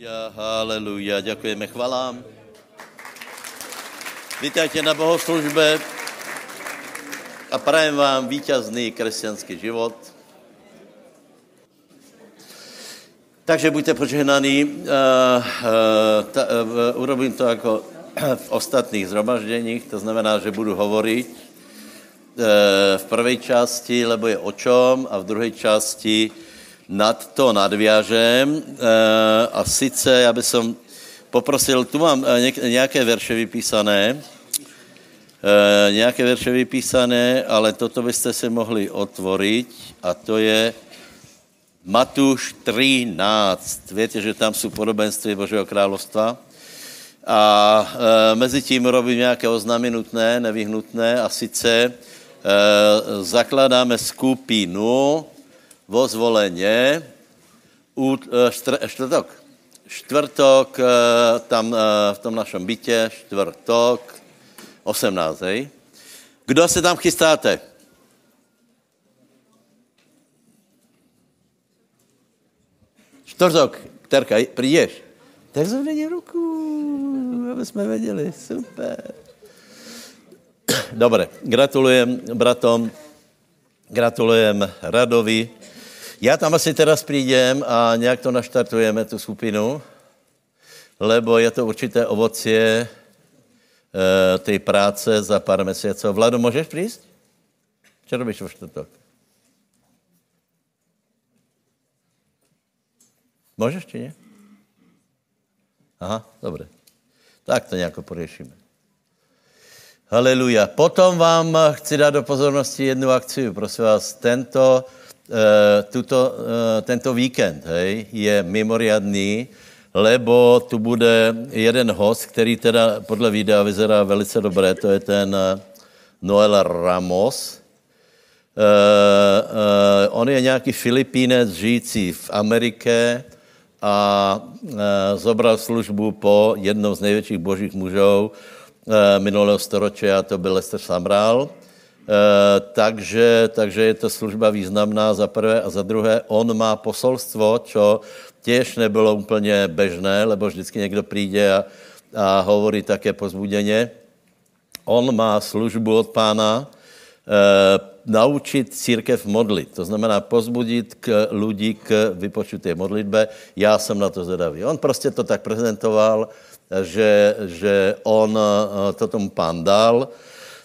Haleluja, haleluja, děkujeme chvalám. Vítajte na bohoslužbe a prajem vám vítězný křesťanský život. Takže buďte požehnaní. Uh, ta, uh, urobím to jako v ostatných zhromažděních, to znamená, že budu hovorit v první části, lebo je o čom, a v druhé části nad to nadviažem e, a sice, já bych som poprosil, tu mám eh, nějaké verše vypísané, e, nějaké verše vypísané, ale toto byste si mohli otvoriť a to je Matuš 13. Víte, že tam jsou podobenství Božího královstva. A mezi tím robím nějaké oznámy nutné, nevyhnutné a sice e, zakladáme skupinu, vo zvoleně, eh, čtvrtok, čtvrtok eh, tam eh, v tom našem bytě, čtvrtok, 18, hej? Kdo se tam chystáte? Čtvrtok, Terka, přijdeš? Tak zvedni ruku, aby jsme věděli, super. Dobre, gratulujem bratom, gratulujem Radovi, já tam asi teraz přijdem a nějak to naštartujeme, tu skupinu, lebo je to určité ovocie e, té práce za pár měsíců. Vlado, můžeš přijít? Co robíš vo čtvrtok? Můžeš, či ne? Aha, dobře. Tak to nějak poriešíme. Haleluja. Potom vám chci dát do pozornosti jednu akci. Prosím vás, tento tuto, eh, tento víkend hej, je mimoriadný, lebo tu bude jeden host, který teda podle videa vyzerá velice dobré, to je ten eh, Noel Ramos. Uh, uh, on je nějaký Filipínec žijící v Americe a uh, zobral službu po jednom z největších božích mužů minulého storočí, a to byl Lester Samral. Eh, takže, takže je to služba významná za prvé a za druhé, on má posolstvo, čo těž nebylo úplně bežné, lebo vždycky někdo přijde a, a hovorí také pozbuděně. On má službu od pána, e, naučit církev modlit. To znamená pozbudit k lidí k vypočuté modlitbe. Já jsem na to zvedavý. On prostě to tak prezentoval, že, že on eh, to tomu pán dal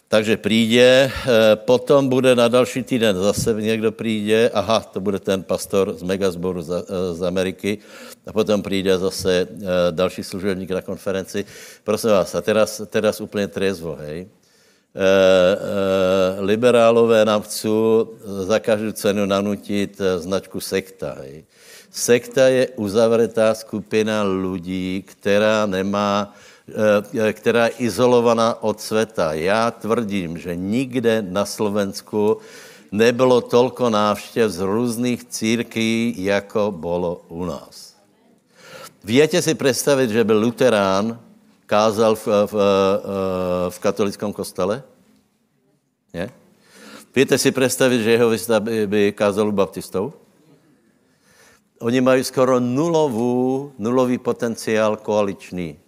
takže přijde, eh, potom bude na další týden zase někdo přijde, aha, to bude ten pastor z Megazboru z, eh, z Ameriky, a potom přijde zase eh, další služebník na konferenci. Prosím vás, a teraz, teraz úplně trezvo, hej. E, e, liberálové nám chcou za každou cenu nanutit značku sekta. Hej. Sekta je uzavřetá skupina lidí, která nemá která je izolovaná od světa. Já tvrdím, že nikde na Slovensku nebylo tolko návštěv z různých církví, jako bylo u nás. Větě si představit, že by Luterán kázal v, v, eh, v katolickém kostele? Ne? Víte si představit, že jeho by, by kázal u baptistů? Oni mají skoro nulovou, nulový potenciál koaliční.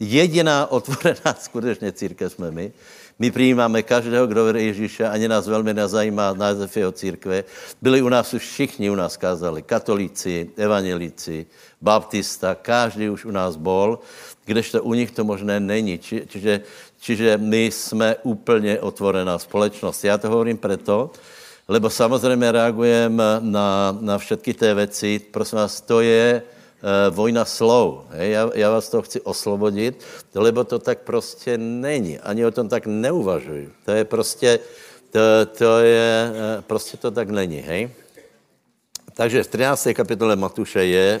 Jediná otvorená skutečně církev jsme my. My přijímáme každého, kdo věří Ježíše, ani nás velmi nezajímá název jeho církve. Byli u nás už všichni, u nás kázali, katolíci, evangelíci, baptista, každý už u nás bol, kdežto u nich to možné není. Či, čiže, čiže my jsme úplně otvorená společnost. Já to hovorím proto, lebo samozřejmě reagujeme na, na všetky té věci. Prosím vás, to je, vojna slov. Hej? Já, já vás to chci oslobodit, lebo to tak prostě není. Ani o tom tak neuvažuji. To je prostě, to, to je, uh, prostě to tak není. Hej? Takže v 13. kapitole Matuše je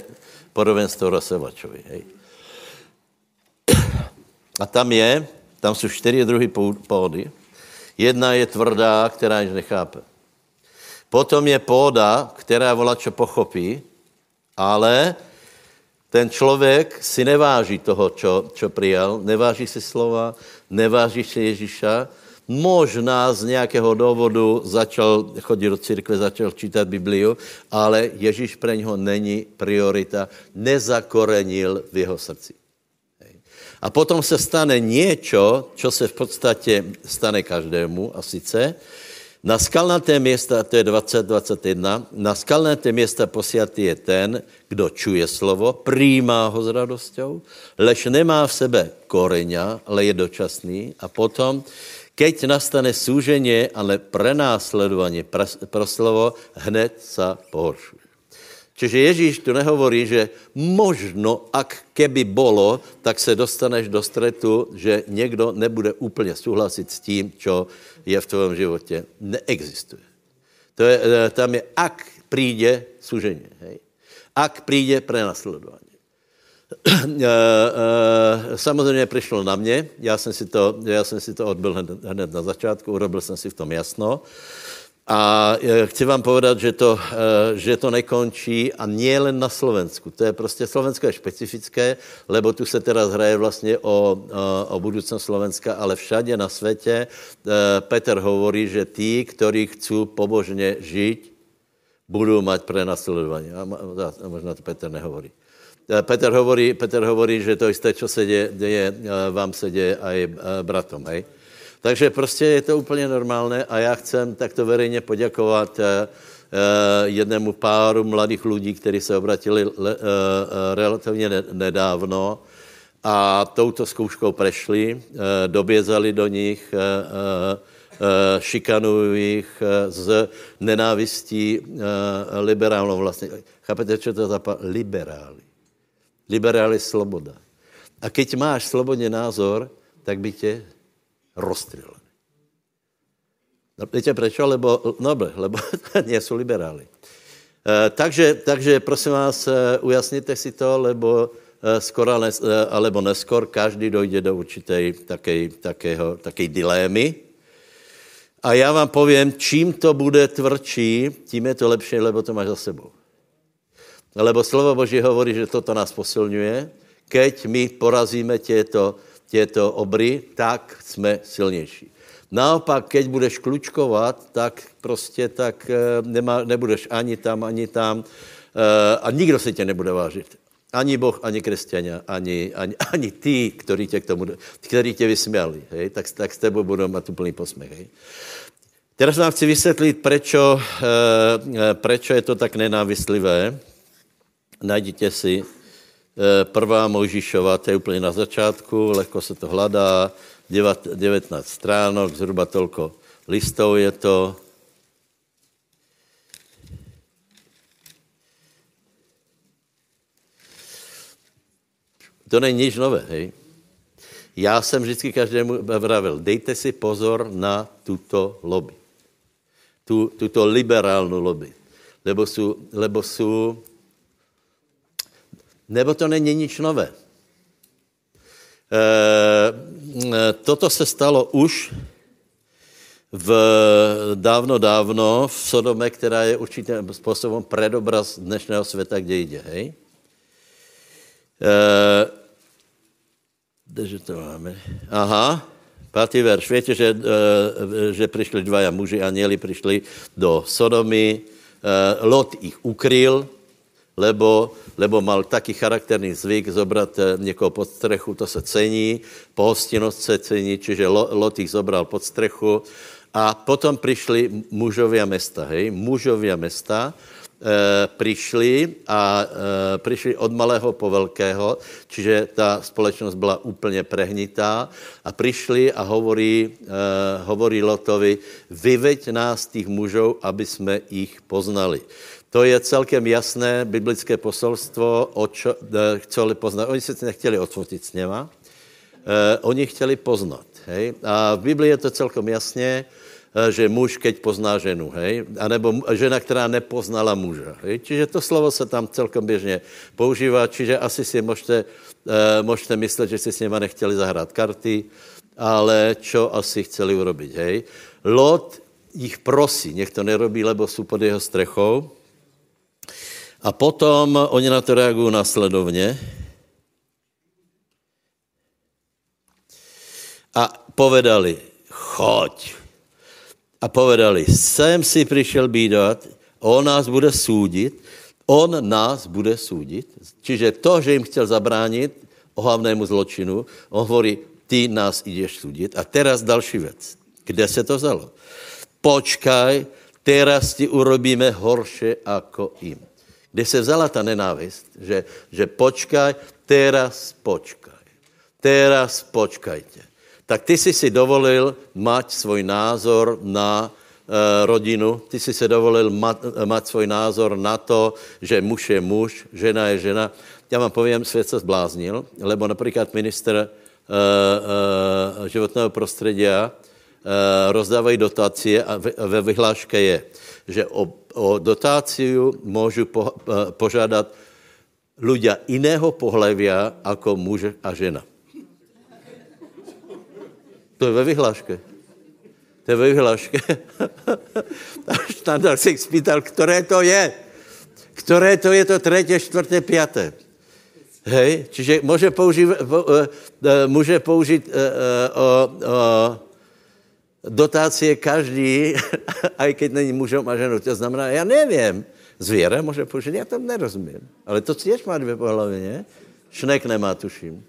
podobenstvo rozsevačovi. Hej? A tam je, tam jsou čtyři druhy půdy. Jedna je tvrdá, která již nechápe. Potom je půda, která volá, čo pochopí, ale ten člověk si neváží toho, čo, čo přijal, neváží si slova, neváží si Ježíša. Možná z nějakého důvodu začal chodit do církve, začal čítat Bibliu, ale Ježíš pre něho není priorita, nezakorenil v jeho srdci. A potom se stane něco, co se v podstatě stane každému, a sice, na skalnaté města, to je 2021, na skalnaté města posiatý je ten, kdo čuje slovo, přijímá ho s radostou, lež nemá v sebe koreňa, ale je dočasný a potom, keď nastane súženie, ale prenásledovanie pro slovo, hned sa pohoršuje. Čiže Ježíš tu nehovorí, že možno, ak keby bolo, tak se dostaneš do stretu, že někdo nebude úplně souhlasit s tím, co je v tvém životě. Neexistuje. To je, e, tam je, ak přijde služení. Hej? Ak přijde prenasledování. E, e, samozřejmě přišlo na mě, já jsem si to, já jsem si to odbil hned, hned na začátku, urobil jsem si v tom jasno. A e, chci vám povedat, že to, e, že to nekončí a nie len na Slovensku. To je prostě, Slovensko je špecifické, lebo tu se teda hraje vlastně o, o budoucnost Slovenska, ale všade na světě e, Peter hovorí, že tí, kteří chcou pobožně žít, budou mať prenasledování. A možná to Petr nehovorí. Petr hovorí, Petr hovorí, že to isté, co se děje vám se děje aj bratom. Hej? Takže prostě je to úplně normálné a já chcem takto veřejně poděkovat eh, eh, jednému páru mladých lidí, kteří se obratili eh, relativně nedávno a touto zkouškou prešli, dobězali do nich, šikanují jich z nenávistí liberálnou vlastně. Chápete, co to za liberály? Liberály sloboda. A keď máš slobodně názor, tak by tě rozstřelený. No, víte proč? Lebo, no, lebo nie jsou liberáli. E, takže, takže prosím vás, e, ujasněte si to, lebo e, skoro nes, e, alebo neskor každý dojde do určité také, takého, také dilémy. A já vám povím, čím to bude tvrdší, tím je to lepší, lebo to máš za sebou. Lebo slovo Boží hovorí, že toto nás posilňuje. Keď my porazíme těto, těto obry, tak jsme silnější. Naopak, keď budeš klučkovat, tak prostě tak eh, nemá, nebudeš ani tam, ani tam eh, a nikdo se tě nebude vážit. Ani Boh, ani křesťania, ani, ani, ani ty, kteří tě, k tomu, který tě vysměli, hej, tak, tak s tebou budou mít úplný posměch. Hej. Teraz vám chci vysvětlit, prečo, e, prečo je to tak nenávistlivé. Najděte si Eh, prvá Mojžišova, to je úplně na začátku, lehko se to hledá, 19 stránok, zhruba tolko listov je to. To není nic nové, hej. Já jsem vždycky každému vravil, dejte si pozor na tuto lobby. Tu, tuto liberálnu lobby. Lebo jsou, lebo jsou nebo to není nič nové. E, toto se stalo už v dávno, dávno v Sodome, která je určitým způsobem predobraz dnešného světa, kde jde, hej? E, kdeže to máme? Aha, pátý verš. Víte, že, e, že přišli dvaja muži, anieli přišli do Sodomy, Lot ich ukryl, lebo, lebo mal taký charakterný zvyk zobrat eh, někoho pod strechu, to se cení, pohostinnost se cení, čiže Lot ich zobral pod strechu a potom přišli mužovia mesta, hej, mužovia mesta, e, přišli a e, přišli od malého po velkého, čiže ta společnost byla úplně prehnitá a přišli a hovorí, e, hovorí Lotovi, vyveď nás těch mužů, aby jsme jich poznali. To je celkem jasné biblické posolstvo, o čo, e, chceli poznat. Oni se nechtěli odfotit s něma, eh, oni chtěli poznat. Hej? A v Biblii je to celkom jasně, eh, že muž, keď pozná ženu, hej? A nebo žena, která nepoznala muža. Hej? Čiže to slovo se tam celkom běžně používá, čiže asi si můžete, eh, můžete myslet, že si s něma nechtěli zahrát karty, ale čo asi chceli urobit, hej? Lot jich prosí, nech to nerobí, lebo jsou pod jeho strechou, a potom oni na to reagují následovně. A povedali, choď. A povedali, sem si přišel býdat, on nás bude soudit, on nás bude soudit. Čiže to, že jim chtěl zabránit ohavnému zločinu, on hovorí, ty nás jdeš soudit. A teraz další věc. Kde se to vzalo? Počkaj, teraz ti urobíme horše jako jim. Kde se vzala ta nenávist, že, že počkaj, teraz počkaj. Teraz počkajte. Tak ty jsi si dovolil mať svůj názor na e, rodinu, ty jsi si dovolil mať, mať svůj názor na to, že muž je muž, žena je žena. Já vám povím, svět se zbláznil, lebo například minister e, e, životného prostředí e, rozdávají dotace a ve vyhláške je, že o, o dotáciu můžu po, e, požádat ľudia iného pohľavia ako muž a žena. To je ve vyhláške. To je ve vyhláške. Štandard se spýtal, které to je. Které to je to třetí, čtvrté, páté. Hej, čiže může použít, eh, eh, může použít uh, uh, uh, dotácie každý, i keď není mužem a ženou. To znamená, já nevím, zvěra může použít, já to nerozumím. Ale to těž má dvě pohlavy, ne? Šnek nemá, tuším.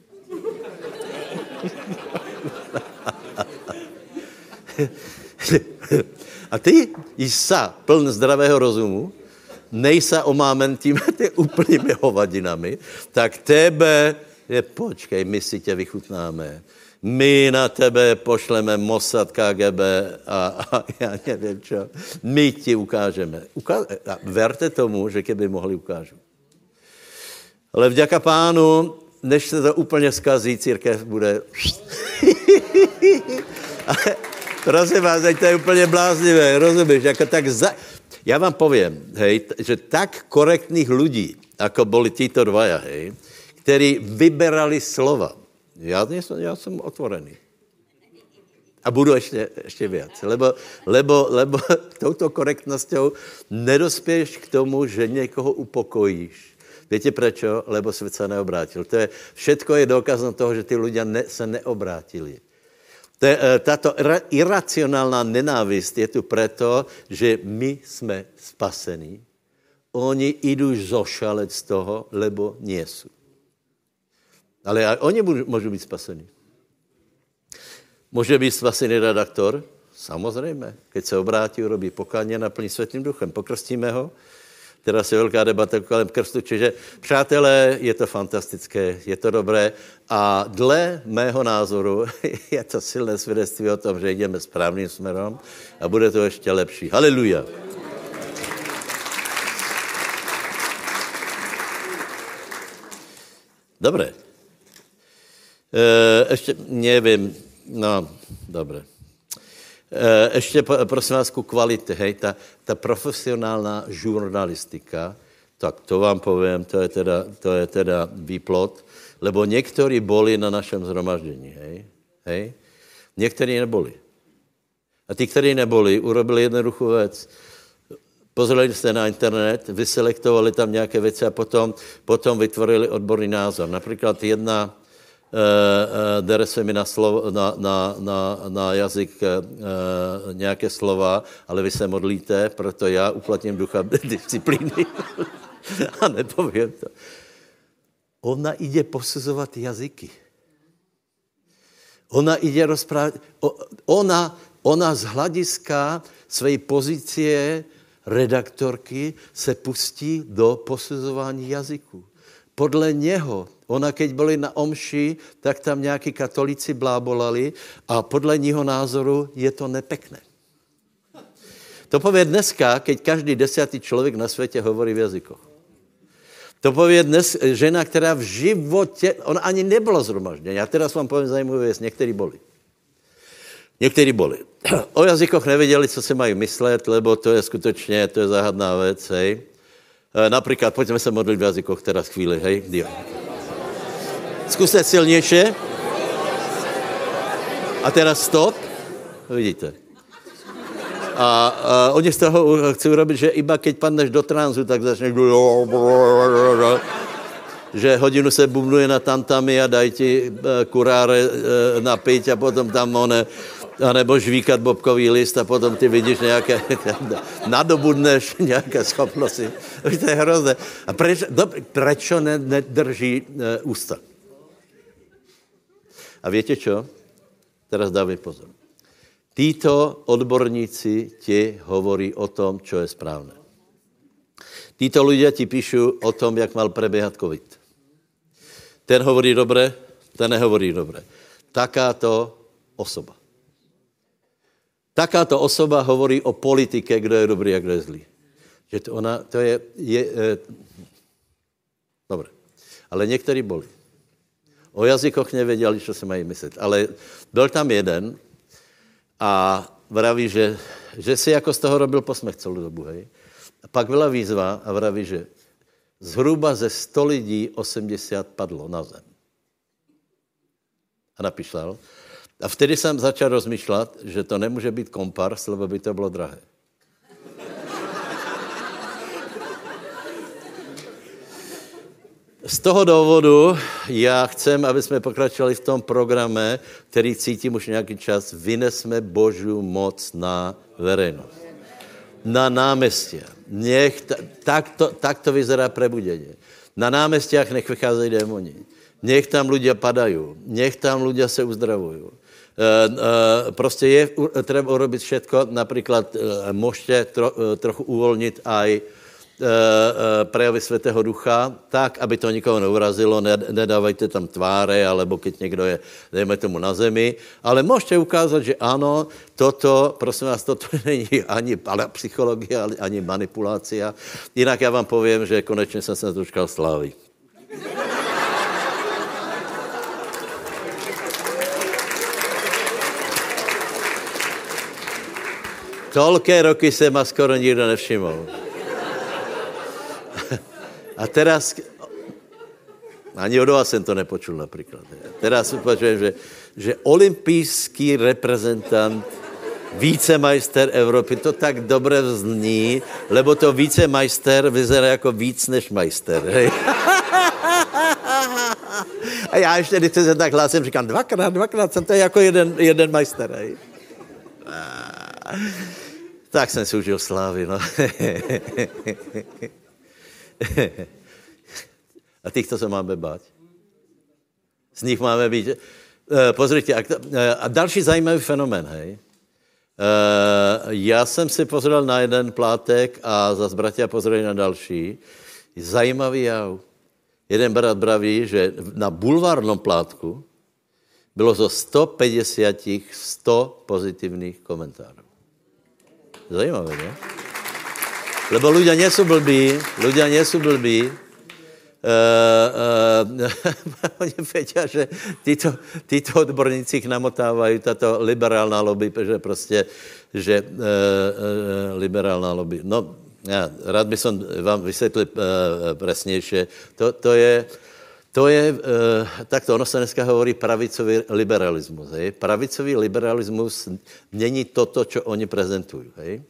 A ty jsi pln zdravého rozumu, nejsa omámen tím ty úplnými hovadinami, tak tebe je, počkej, my si tě vychutnáme. My na tebe pošleme Mossad, KGB a, a já nevím čo. My ti ukážeme. Uka- a verte tomu, že keby mohli ukážu. Ale vďaka pánu, než se to úplně skazí, církev bude... Prosím vás, to je úplně bláznivé, rozumíš? Jako tak za... Já vám povím, hej, že tak korektných lidí, jako byli títo dvaja, hej, který vyberali slova. Já, jsem, já jsem otvorený. A budu ještě, ještě víc. Lebo, lebo, lebo touto korektností nedospěješ k tomu, že někoho upokojíš. Víte proč? Lebo svět se neobrátil. To je, všetko je důkazem toho, že ty lidé ne, se neobrátili. Eh, tato iracionálna nenávist je tu proto, že my jsme spasení. Oni jdou zošalet z toho, lebo nie jsou. Ale oni můžou být spasení. Může být spasený redaktor? Samozřejmě. Keď se obrátí, urobí pokání a naplní světým duchem. Pokrstíme ho, Teraz je velká debata kolem krstu, čiže přátelé, je to fantastické, je to dobré a dle mého názoru je to silné svědectví o tom, že jdeme správným směrem a bude to ještě lepší. Haleluja. Dobré. E, ještě nevím, no, dobré. Eh, ještě prosím vás ku kvalitě, hej, ta, ta profesionální žurnalistika, tak to vám povím, to je teda, to je teda výplot, lebo někteří boli na našem zhromaždění, hej, hej, někteří neboli. A ty, kteří neboli, urobili jednoduchou věc. Pozreli jste na internet, vyselektovali tam nějaké věci a potom, potom vytvorili odborný názor. Například jedna, Eh, eh, dere se mi na, slovo, na, na, na, na jazyk eh, nějaké slova, ale vy se modlíte, proto já uplatním ducha disciplíny a nepovím to. Ona jde posuzovat jazyky. Ona jde rozprávat, ona, ona z hlediska své pozice redaktorky se pustí do posuzování jazyků. Podle něho Ona, keď byli na omši, tak tam nějaký katolíci blábolali a podle něho názoru je to nepekné. To pově dneska, keď každý desátý člověk na světě hovorí v jazykoch. To pově dnes žena, která v životě, ona ani nebyla zhromažděna. Já teraz vám povím zajímavou věc, některý boli. Někteří boli. O jazykoch nevěděli, co se mají myslet, lebo to je skutečně, to je záhadná věc, hej. E, například, pojďme se modlit v jazykoch teraz chvíli, hej. Dio. Zkuste silnější. A teraz stop. Vidíte. A, a oni z toho chcou robit, že iba keď padneš do tranzu, tak začneš že hodinu se bubnuje na tantami a dají ti e, kuráre napít a potom tam one A nebo žvíkat bobkový list a potom ty vidíš nějaké, nadobudneš nějaké schopnosti. To je hrozné. A preč, do, prečo ne, nedrží e, ústa? A víte čo? Teraz dávej pozor. Títo odborníci ti hovorí o tom, čo je správné. Títo ľudia ti píšu o tom, jak mal preběhat COVID. Ten hovorí dobre, ten nehovorí dobre. Takáto osoba. Takáto osoba hovorí o politike, kdo je dobrý a kdo je zlý. Že to, ona, to je, je e, dobre. Ale někteří boli. O jazykoch nevěděli, co se mají myslet. Ale byl tam jeden a vraví, že, že si jako z toho robil posmech celou dobu, hej. A pak byla výzva a vraví, že zhruba ze 100 lidí 80 padlo na zem. A napíšel. A vtedy jsem začal rozmýšlet, že to nemůže být kompars, lebo by to bylo drahé. Z toho důvodu já chcem, aby jsme pokračovali v tom programe, který cítím už nějaký čas, vynesme Boží moc na veřejnost. Na náměstí. Nech, tak, to, tak to vyzerá prebudění. Na náměstích nech vycházejí démoni. Nech tam ľudia padají. Nech tam ľudia se uzdravují. Uh, uh, prostě je třeba urobiť všetko, například uh, můžete tro, trochu uvolnit aj Eh, eh, prejavy Svatého Ducha, tak, aby to nikoho neurazilo, nedávajte tam tváře, alebo keď někdo je, dejme tomu, na zemi, ale můžete ukázat, že ano, toto, prosím vás, toto není ani psychologie, ani manipulácia. Jinak já vám povím, že konečně jsem se dočkal slávy. Tolké roky se ma skoro nikdo nevšiml. A teraz, ani od vás jsem to nepočul například. Teraz počujem, že, že olympijský reprezentant vícemajster Evropy, to tak dobře zní, lebo to vícemajster vyzerá jako víc než majster. Hej. A já ještě, když se tak hlásím, říkám, dvakrát, dvakrát jsem to jako jeden, jeden majster. Hej. Tak jsem si užil slávy, no. a těchto se máme bát. Z nich máme být. Uh, pozrite, a, uh, a další zajímavý fenomén, hej. Uh, já jsem si pozrel na jeden plátek a zase bratia pozreli na další. Zajímavý jav. Jeden brat braví, že na bulvárnom plátku bylo zo 150 100 pozitivních komentářů. Zajímavé, ne? Lebo nie sú blbí, nie sú blbí. Uh, uh, oni vedia, že títo, títo odborníci ich namotávajú, táto liberálna lobby, že prostě, že uh, uh, liberálna lobby. No, já rád by som vám vysvětlil uh, presnějšie. To, to je, to je, uh, takto ono se dneska hovorí pravicový liberalismus. Hej? Pravicový liberalismus není toto, čo oni prezentují. Hej?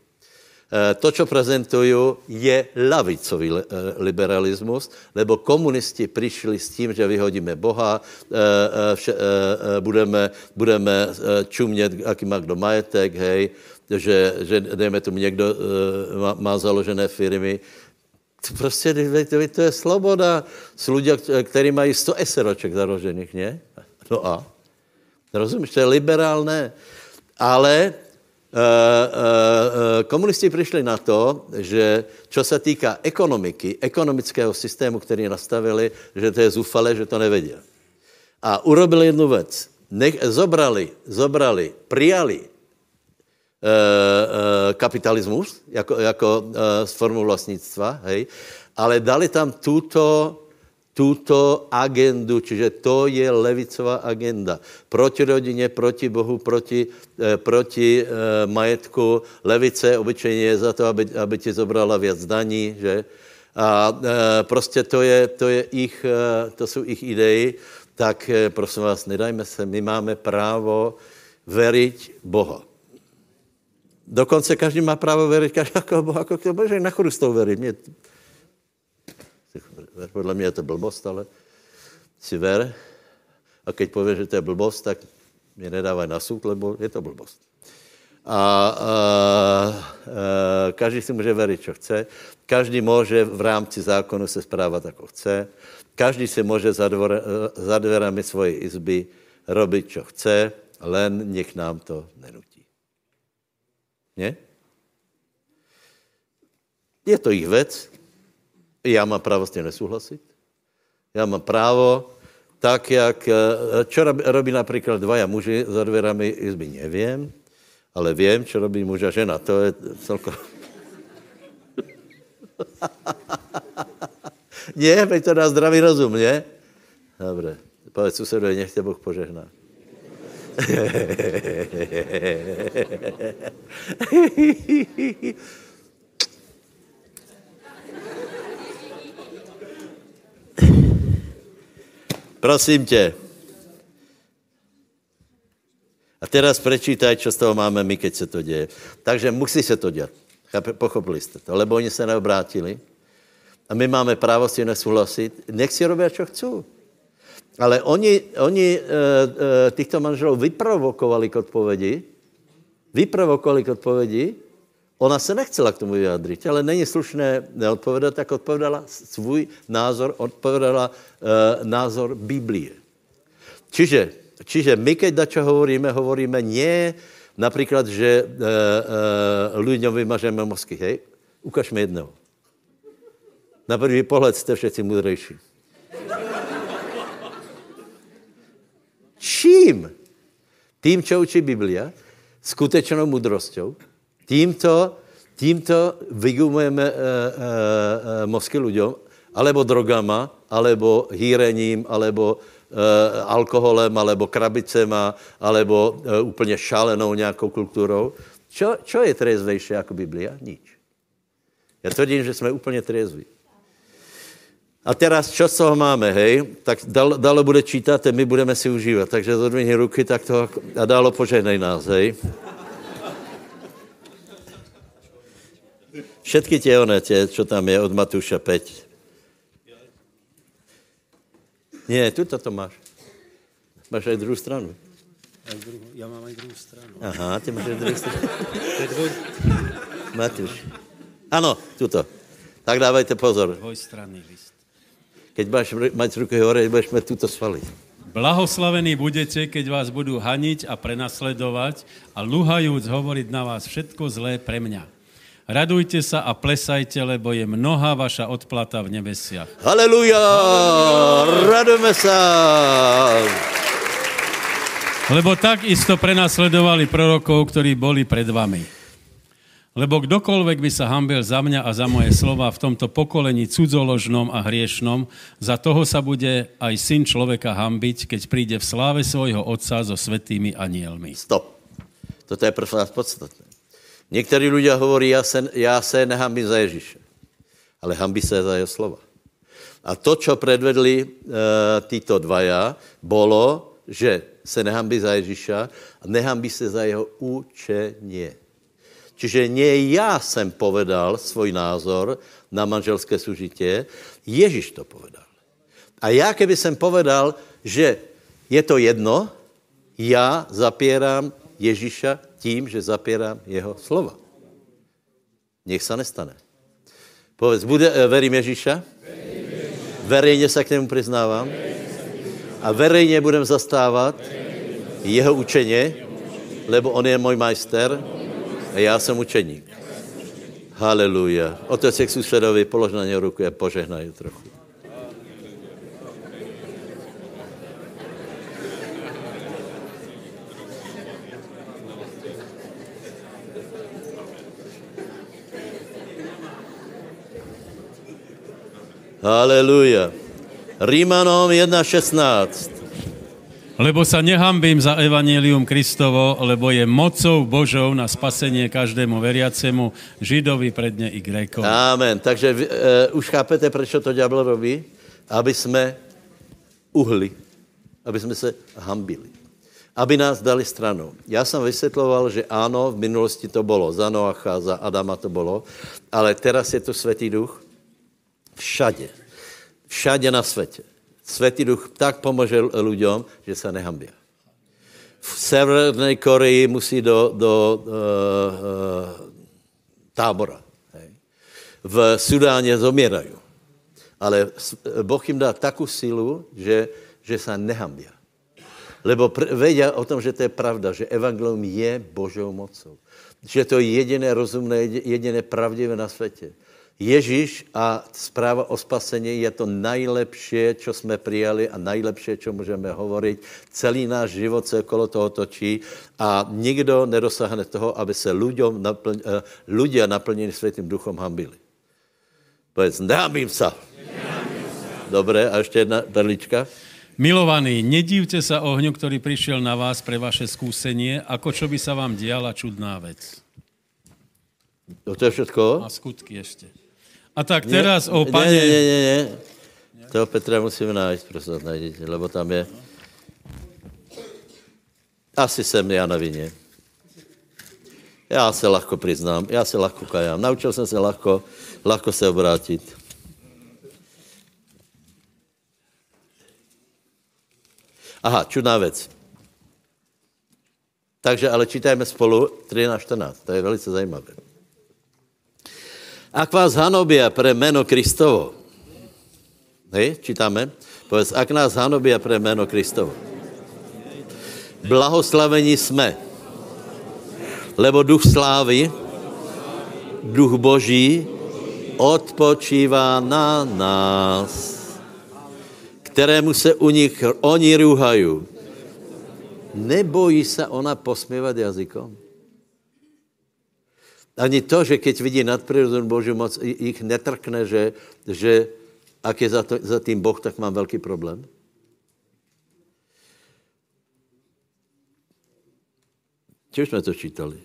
Eh, to, co prezentuju, je lavicový eh, liberalismus, lebo komunisti přišli s tím, že vyhodíme Boha, eh, budeme, budeme čumět, aký má kdo majetek, hej, že, že dejme tomu, někdo má, má založené firmy. Prostě to je sloboda s lidmi, kteří mají 100 eseroček založených, ne? No a? Rozumíš, to je liberálné. Ale Eh, eh, komunisti přišli na to, že čo se týká ekonomiky, ekonomického systému, který nastavili, že to je zufale, že to nevědí. A urobili jednu věc. Zobrali, zobrali, přijali e, kapitalismus jako, jako e, formu vlastnictva, hej, ale dali tam tuto tuto agendu, čiže to je levicová agenda. Proti rodině, proti Bohu, proti, eh, proti eh, majetku. Levice obyčejně je za to, aby, aby ti zobrala věc daní, že? A eh, prostě to, je, to, je ich, eh, to jsou ich idei. Tak eh, prosím vás, nedajme se, my máme právo veriť Boha. Dokonce každý má právo každého Boha, jako to bože, na chodu veriť. Mě, podle mě je to blbost, ale si ver. A keď pověš, že to je blbost, tak Mě nedávají na soud, lebo je to blbost. A, a, a každý si může veriť, čo chce. Každý může v rámci zákonu se správat, jako chce. Každý si může za, dvore, za dverami svojej izby robiť, čo chce, len nech nám to nenutí. Ne? Je to jich věc. Já mám právo s tím nesouhlasit. Já mám právo, tak jak, čo robí, například dvaja muži za dverami izby, nevím, ale vím, čo robí muž a žena. To je celko... ne, veď to dá zdravý rozum, ne? Dobre. Povedz susedovi, nech tě Boh požehná. Prosím tě. A teraz prečítaj, čo z toho máme my, keď se to děje. Takže musí se to dělat. Pochopili jste to, lebo oni se neobrátili. A my máme právo si nesouhlasit. Nech si robí, čo chcou. Ale oni, oni e, e, týchto manželů vyprovokovali k odpovědi, vyprovokovali k odpovědi, ona se nechcela k tomu vyjádřit, ale není slušné neodpovědat, tak odpovedala svůj názor, odpovedala e, názor Biblie. Čiže, čiže my, keď dačo hovoríme, hovoríme nie například, že e, e, lidem vymažeme mozky, hej, ukaž mi jedného. Na první pohled jste všetci mudrejší. Čím? Tým, čo učí Biblia, skutečnou mudrostou, tímto, tímto vygumujeme e, e, e, mozky ľuďom, alebo drogama, alebo hýrením, alebo e, alkoholem, alebo krabicema, alebo e, úplně šalenou nějakou kulturou. Čo, čo je trezvejší jako Biblia? Nič. Já tvrdím, že jsme úplně trezví. A teraz, čo z toho máme, hej? Tak dal, dalo bude čítat a my budeme si užívat. Takže zodvihni ruky tak to a dálo požehnej nás, hej? Všetky tě one, tě, čo tam je od Matuša 5. Ne, tu to máš. Máš aj druhou stranu. Já mám aj druhou stranu. Aha, ty máš aj druhou stranu. Matuš. Ano, tuto. Tak dávajte pozor. Dvojstranný list. Keď máš mať ruky hore, budeš mať túto svaly. Blahoslavení budete, keď vás budú haniť a prenasledovať a luhajúc hovoriť na vás všetko zlé pre mňa. Radujte sa a plesajte, lebo je mnoha vaša odplata v nebesiach. Haleluja! Radujeme sa! Lebo tak isto prenasledovali prorokov, ktorí boli pred vami. Lebo kdokoľvek by sa hambil za mňa a za moje slova v tomto pokolení cudzoložnom a hriešnom, za toho sa bude aj syn človeka hambiť, keď príde v sláve svojho otca so svetými anielmi. Stop. Toto je pro nás podstatné. Někteří ľudia hovorí, já se, já se nehambím za Ježíše, ale hambí se za jeho slova. A to, čo predvedli e, títo dvaja, bolo, že se nehambí za Ježíša a nehambí se za jeho učenie. Čiže nie já jsem povedal svůj názor na manželské sužitě, Ježíš to povedal. A já, keby jsem povedal, že je to jedno, já zapírám Ježíša tím, že zapírám jeho slova. Nech se nestane. Povedz, bude, eh, verím Ježíša? Verejně se k němu přiznávám. A verejně budem zastávat jeho učeně, lebo on je můj majster a já jsem učeník. Haleluja. Otec k susedovi, polož na něj ruku a požehnaj trochu. Haleluja. Rímanom 1.16. Lebo sa nehambím za evanílium Kristovo, lebo je mocou Božou na spasenie každému veriacemu, Židovi predne i Grékovi. Amen. Takže uh, už chápete, proč to ďábel robí? Aby jsme uhli. Aby jsme se hambili. Aby nás dali stranou. Já jsem vysvětloval, že ano, v minulosti to bylo. Za Noacha, za Adama to bylo. Ale teraz je to Světý duch všade. Všade na světě. Světý duch tak pomůže lidem, že se nehambí. v Severné Koreji musí do, do uh, uh, tábora. Hej. V Sudáně zomierají. Ale Boh jim dá takovou sílu, že, že se nehambia. Lebo vedia o tom, že to je pravda, že evangelium je Božou mocou. Že to je jediné rozumné, jediné pravdivé na světě. Ježíš a zpráva o spasení je to nejlepší, co jsme přijali a nejlepší, co můžeme hovoriť. Celý náš život se okolo toho točí a nikdo nedosáhne toho, aby se naplň, uh, ľudia naplněni světým duchom hambili. Povedz, nehambím se. Dobré, a ještě jedna perlička. Milovaní, nedívte sa ohňu, ktorý prišiel na vás pre vaše skúsenie, ako čo by sa vám diala čudná vec. To je všetko? A skutky ešte. A tak teraz o pane... Nie, nie, nie, nie. Toho Petra musíme nájsť, prosím, najdete, lebo tam je... Asi jsem já na vině. Já se lahko přiznám, já se lahko kajám. Naučil jsem se lahko, lahko se obrátit. Aha, čudná věc. Takže ale čítajme spolu 13 14, to je velice zajímavé. Ak vás hanobia pre meno Kristovo, hej, čítáme, povedz, ak nás hanobia pre meno Kristovo, blahoslavení jsme, lebo duch slávy, duch Boží odpočívá na nás, kterému se u nich oni rúhají. Nebojí se ona posměvat jazykom? Ani to, že keď vidí nadprirodzenú Božiu moc, ich netrkne, že, že ak je za, to, za tým Boh, tak mám velký problém. Čiž jsme to čítali?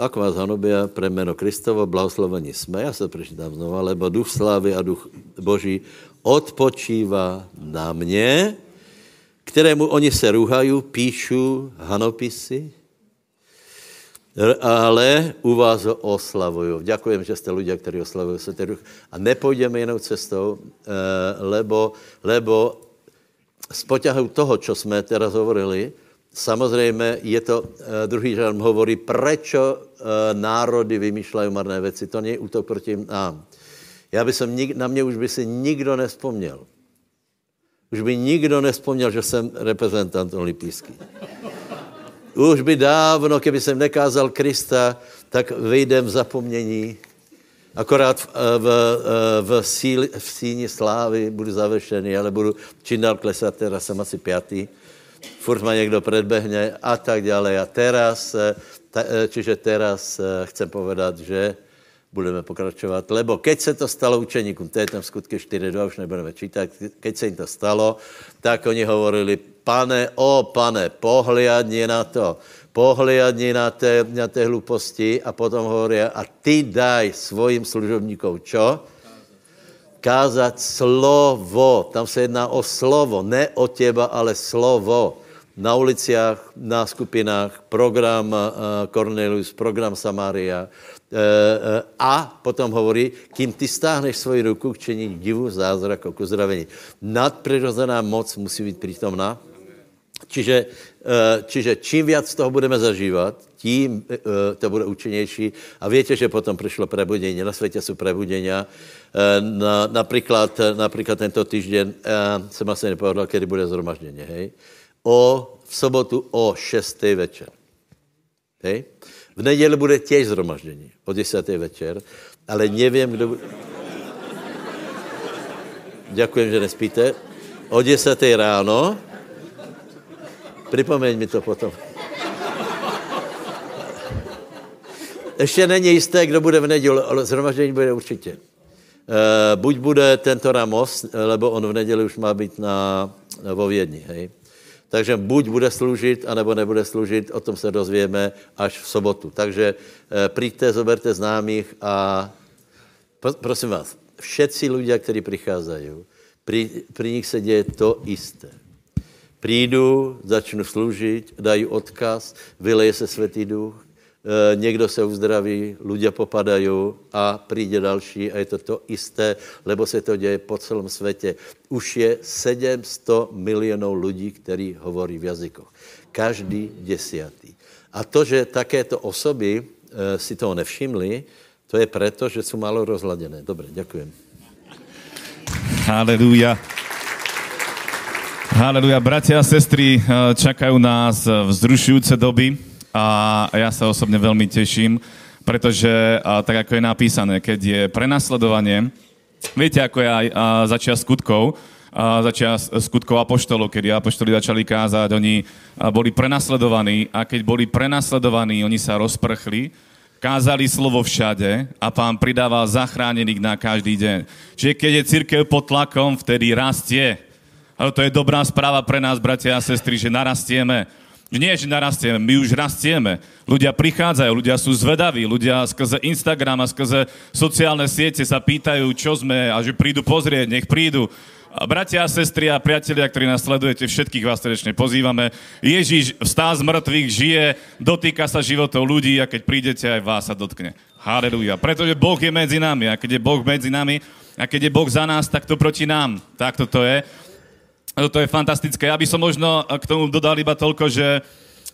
Ak vás hanobia pre meno Kristovo, blahoslovení jsme, já se prečítam znova, lebo duch slávy a duch Boží odpočívá na mě, kterému oni se rúhají, píšu hanopisy, ale u vás ho oslavuju. Ďakujem, že jste ľudia, kteří oslavují Světý Duch. A nepůjdeme jinou cestou, eh, lebo, lebo z poťahu toho, čo jsme teraz hovorili, samozřejmě je to, eh, druhý žalm hovorí, prečo eh, národy vymýšlejí marné věci. To není útok proti nám. Já by som, na mě už by si nikdo nespomněl. Už by nikdo nespomněl, že jsem reprezentant olympijský. Už by dávno, keby jsem nekázal Krista, tak vyjdem v zapomnění. Akorát v, v, v, síli, v síni slávy budu završený, ale budu dál klesat, teraz jsem asi pětý. Furt ma někdo predbehne a tak dále. A teraz, ta, čiže teraz chcem povedat, že budeme pokračovat, lebo keď se to stalo učeníkům, to je tam skutky 4.2, už nebudeme čítat, keď se jim to stalo, tak oni hovorili, pane, o pane, pohliadni na to, pohliadni na té, na té hluposti a potom hovorí, a ty daj svojim služobníkům čo? Kázat slovo. Tam se jedná o slovo, ne o těba, ale slovo. Na uliciách, na skupinách, program uh, Cornelius, program Samaria, Eh, eh, a potom hovorí, kým ty stáhneš svoji ruku k čení divu, zázrak, k uzdravení. Nadprirozená moc musí být přítomná. Čiže, eh, čiže čím víc toho budeme zažívat, tím to bude účinnější. A víte, že potom přišlo prebudění. Na světě jsou prebuděnia. Na, například, například tento týden jsem asi nepovedal, kdy bude zhromaždění. Hej? O, v sobotu o 6. večer. Hej? V neděli bude těž zhromaždění, o 10. večer, ale nevím, kdo bude... Děkujem, že nespíte. O 10. ráno. Připomeň mi to potom. Ještě není jisté, kdo bude v neděli, ale zhromaždění bude určitě. Uh, buď bude tento Ramos, lebo on v neděli už má být na, vo Vědni, hej. Takže buď bude služit, anebo nebude služit, o tom se dozvíme až v sobotu. Takže eh, přijďte, zoberte známých a prosím vás, všetci lidé, kteří přicházejí, pri, pri nich se děje to isté. Přijdu, začnu služit, dají odkaz, vyleje se Světý duch E, někdo se uzdraví, lidé popadají a přijde další a je to to isté, lebo se to děje po celém světě. Už je 700 milionů lidí, kteří hovorí v jazykoch. Každý desiatý. A to, že takéto osoby e, si toho nevšimli, to je proto, že jsou málo rozladěné. Dobře, děkujem. Haleluja. Haleluja. Bratia a sestry, e, čakajú nás vzrušujúce doby a ja sa osobne veľmi teším, pretože tak ako je napísané, keď je prenasledovanie, viete, ako je aj začia skutkov, začia skutkov apoštolov, keď apoštoli začali kázať, oni boli prenasledovaní a keď boli prenasledovaní, oni sa rozprchli, kázali slovo všade a pán pridával zachránených na každý deň. Čiže keď je církev pod tlakom, vtedy rastie. Ale to je dobrá správa pre nás, bratia a sestry, že narastieme nie, že narastieme, my už rastieme. Ľudia prichádzajú, ľudia sú zvedaví, ľudia skrze Instagram a skrze sociálne siete sa pýtajú, čo sme a že prídu pozrieť, nech prídu. A bratia a sestry a priatelia, ktorí nás sledujete, všetkých vás srdečne pozývame. Ježíš vstá z mŕtvych, žije, dotýka sa životov ľudí a keď prídete, aj vás sa dotkne. Haleluja. Pretože Boh je medzi nami a keď je Boh medzi nami a keď je Boh za nás, tak to proti nám. Tak to je. No, to je fantastické. Ja by som možno k tomu dodal iba toľko, že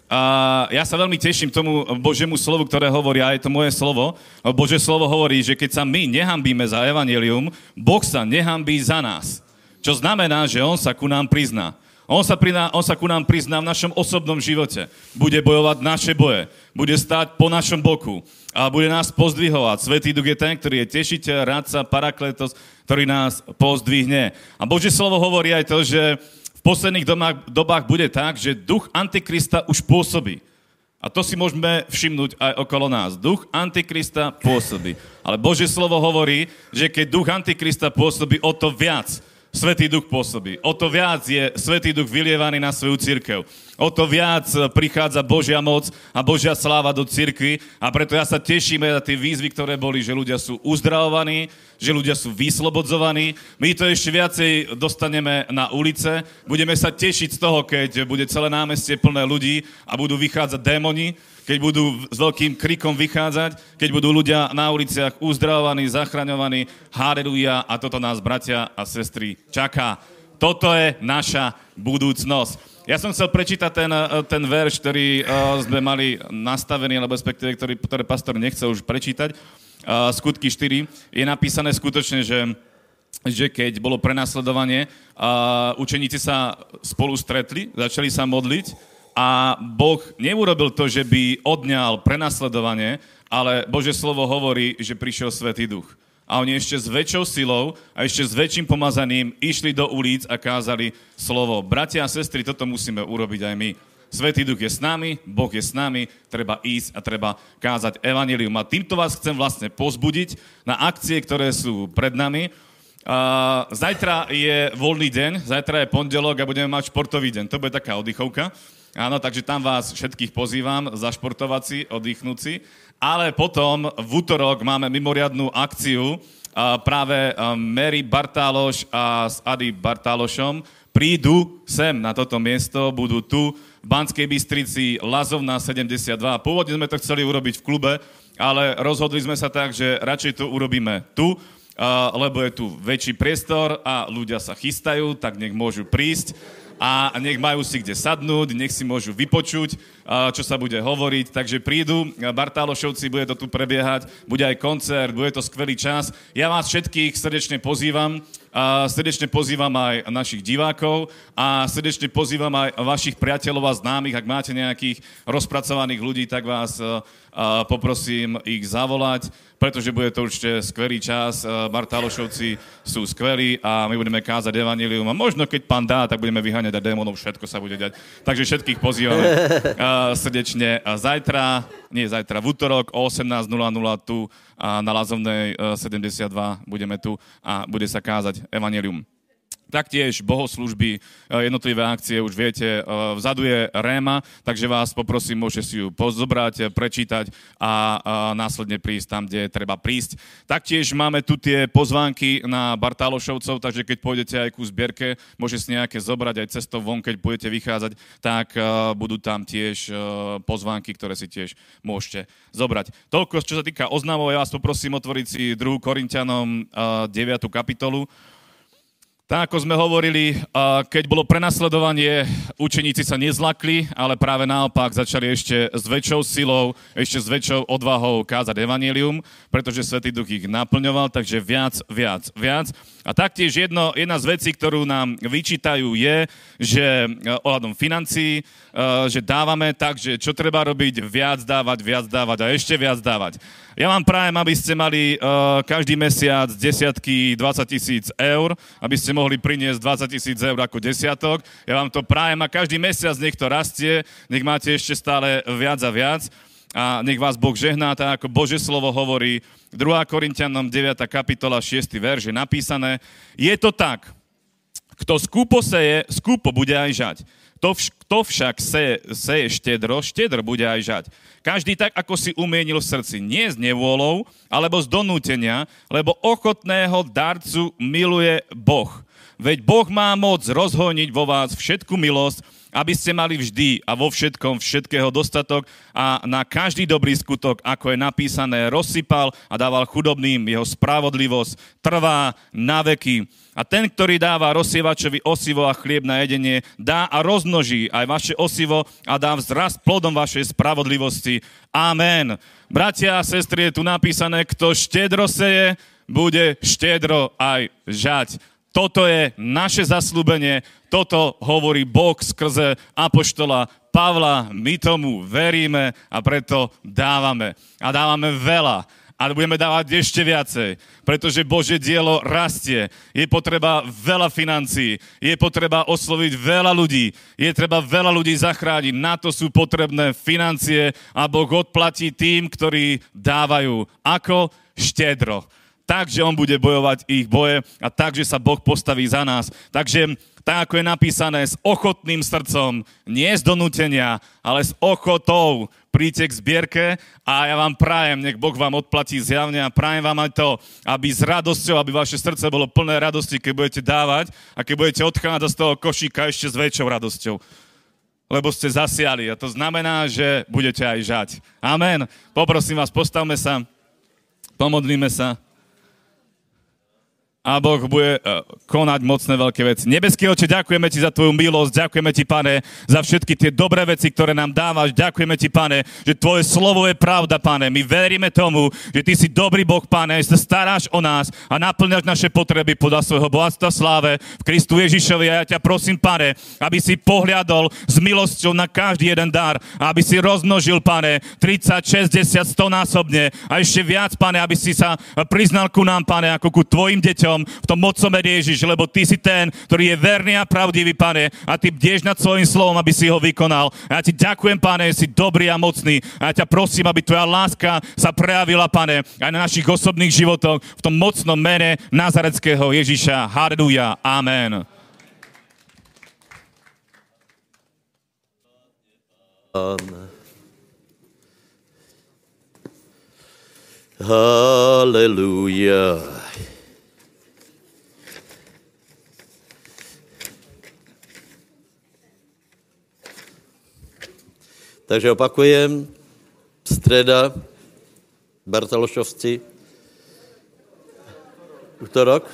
a ja sa veľmi teším tomu Božiemu slovu, ktoré hovorí, a je to moje slovo. Bože slovo hovorí, že keď sa my nehambíme za evanelium, Boh sa nehambí za nás. Čo znamená, že On sa ku nám prizná. On sa, priná, on sa ku nám prizná v našom osobnom živote. Bude bojovať naše boje. Bude stáť po našom boku. A bude nás pozdvihovať. Svetý Duch je ten, ktorý je tešiteľ, radca, parakletos, ktorý nás pozdvihne. A Božie slovo hovorí aj to, že v posledných dobách, dobách bude tak, že duch Antikrista už pôsobí. A to si môžeme všimnúť aj okolo nás. Duch Antikrista pôsobí. Ale Božie slovo hovorí, že keď duch Antikrista pôsobí, o to viac Svetý duch pôsobí. O to viac je Svetý duch vylievaný na svoju církev. O to viac prichádza Božia moc a Božia sláva do církvy a preto ja sa teším na tie výzvy, ktoré boli, že ľudia sú uzdravovaní, že ľudia sú vyslobodzovaní. My to ešte viacej dostaneme na ulice. Budeme sa tešiť z toho, keď bude celé námestie plné ľudí a budú vychádzať démoni keď budú s veľkým krikom vychádzať, keď budú ľudia na uliciach uzdravovaní, zachraňovaní. Haleluja a toto nás, bratia a sestry, čaká. Toto je naša budúcnosť. Ja som chcel prečítať ten, ten verš, ktorý uh, mali nastavený, alebo respektíve, ktorý, ktorý pastor nechcel už prečítať. Uh, skutky 4. Je napísané skutočne, že že keď bolo prenasledovanie, uh, učeníci sa spolu stretli, začali sa modliť a Boh neurobil to, že by odňal prenasledovanie, ale Bože slovo hovorí, že prišiel Svetý duch. A oni ešte s väčšou silou a ešte s väčším pomazaným išli do ulic a kázali slovo. Bratia a sestry, toto musíme urobiť aj my. Svetý duch je s nami, Boh je s nami, treba ísť a treba kázať evanilium. A týmto vás chcem vlastne pozbudiť na akcie, ktoré sú pred nami. Zajtra je voľný deň, zajtra je pondelok a budeme mať športový deň. To bude taká oddychovka. Áno, takže tam vás všetkých pozývam, zašportovací, oddychnúci. Ale potom v útorok máme mimoriadnú akciu. Práve Mary Bartáloš a s Ady Bartálošom prídu sem na toto miesto, budú tu v Banskej Bystrici, Lazovna 72. Pôvodne sme to chceli urobiť v klube, ale rozhodli sme sa tak, že radšej to urobíme tu, lebo je tu väčší priestor a ľudia sa chystajú, tak nech môžu prísť a nech majú si kde sadnúť, nech si môžu vypočuť, čo sa bude hovoriť. Takže prídu, Bartálošovci, bude to tu prebiehať, bude aj koncert, bude to skvelý čas. Ja vás všetkých srdečne pozývam, a srdečne pozývam aj našich divákov a srdečne pozývam aj vašich priateľov a známych. Ak máte nejakých rozpracovaných ľudí, tak vás poprosím ich zavolať pretože bude to určite skvelý čas. Bartálošovci sú skvelí a my budeme kázať evanilium a možno keď pán dá, tak budeme vyháňať aj démonov, všetko sa bude dať. Takže všetkých pozývame srdečne zajtra, nie zajtra, v útorok o 18.00 tu na Lazovnej 72 budeme tu a bude sa kázať evanilium. Taktiež bohoslužby, e, jednotlivé akcie, už viete, e, vzadu je Réma, takže vás poprosím, môžete si ju pozobrať, prečítať a následne prísť tam, kde treba prísť. Taktiež máme tu tie pozvánky na Bartálošovcov, takže keď pôjdete aj ku zbierke, môžete si nejaké zobrať aj cestou von, keď budete vychádzať, tak budú tam tiež pozvánky, ktoré si tiež môžete zobrať. Toľko, čo sa týka oznamov, ja vás poprosím otvoriť si 2. Korintianom 9. kapitolu. Tak ako sme hovorili, keď bolo prenasledovanie, učeníci sa nezlakli, ale práve naopak začali ešte s väčšou silou, ešte s väčšou odvahou kázať evanílium, pretože Svetý Duch ich naplňoval, takže viac, viac, viac. A taktiež jedno, jedna z vecí, ktorú nám vyčítajú je, že e, ohľadom financií, e, že dávame tak, že čo treba robiť, viac dávať, viac dávať a ešte viac dávať. Ja vám prajem, aby ste mali uh, každý mesiac desiatky, 20 tisíc eur, aby ste mohli priniesť 20 tisíc eur ako desiatok. Ja vám to prajem a každý mesiac nech to rastie, nech máte ešte stále viac a viac a nech vás Boh žehná, tak ako Bože slovo hovorí, 2. Korintianom 9. kapitola 6. verš je napísané, je to tak, kto skúpo seje, skúpo bude aj žať. Kto, vš- kto však seje, seje štedro, štedro bude aj žať. Každý tak, ako si umienil v srdci, nie z nevôľou, alebo z donútenia, lebo ochotného darcu miluje Boh. Veď Boh má moc rozhoniť vo vás všetku milosť, aby ste mali vždy a vo všetkom všetkého dostatok a na každý dobrý skutok, ako je napísané, rozsypal a dával chudobným, jeho spravodlivosť trvá na veky. A ten, ktorý dáva rozsievačovi osivo a chlieb na jedenie, dá a rozmnoží aj vaše osivo a dá vzrast plodom vašej spravodlivosti. Amen. Bratia a sestry, je tu napísané, kto štedro seje, bude štedro aj žať. Toto je naše zaslúbenie, toto hovorí Boh skrze apoštola Pavla, my tomu veríme a preto dávame. A dávame veľa a budeme dávať ešte viacej, pretože Bože dielo rastie. Je potreba veľa financií, je potreba osloviť veľa ľudí, je treba veľa ľudí zachrániť. Na to sú potrebné financie a Boh odplatí tým, ktorí dávajú. Ako? Štedro tak, že on bude bojovať ich boje a tak, že sa Boh postaví za nás. Takže tak, ako je napísané, s ochotným srdcom, nie z donútenia, ale s ochotou príďte k zbierke a ja vám prajem, nech Boh vám odplatí zjavne a prajem vám aj to, aby s radosťou, aby vaše srdce bolo plné radosti, keď budete dávať a keď budete odchádzať z toho košíka ešte s väčšou radosťou lebo ste zasiali. A to znamená, že budete aj žať. Amen. Poprosím vás, postavme sa, pomodlíme sa a Boh bude e, konať mocné veľké veci. Nebeský oče, ďakujeme ti za tvoju milosť, ďakujeme ti, pane, za všetky tie dobré veci, ktoré nám dávaš. Ďakujeme ti, pane, že tvoje slovo je pravda, pane. My veríme tomu, že ty si dobrý Boh, pane, že sa staráš o nás a naplňaš naše potreby podľa svojho bohatstva sláve v Kristu Ježišovi. A ja ťa prosím, pane, aby si pohľadol s milosťou na každý jeden dar, aby si rozmnožil, pane, 30, 60, 100 násobne a ešte viac, pane, aby si sa priznal ku nám, pane, ako ku tvojim deťom v tom mocom Ježiš, lebo ty si ten, ktorý je verný a pravdivý, pane, a ty bdieš nad svojim slovom, aby si ho vykonal. A ja ti ďakujem, pane, si dobrý a mocný. A ja ťa prosím, aby tvoja láska sa prejavila, pane, aj na našich osobných životoch v tom mocnom mene Nazareckého Ježiša. Halleluja. Amen. Amen. Hallelujah. Takže opakujem, streda, Bartalošovci, útorok,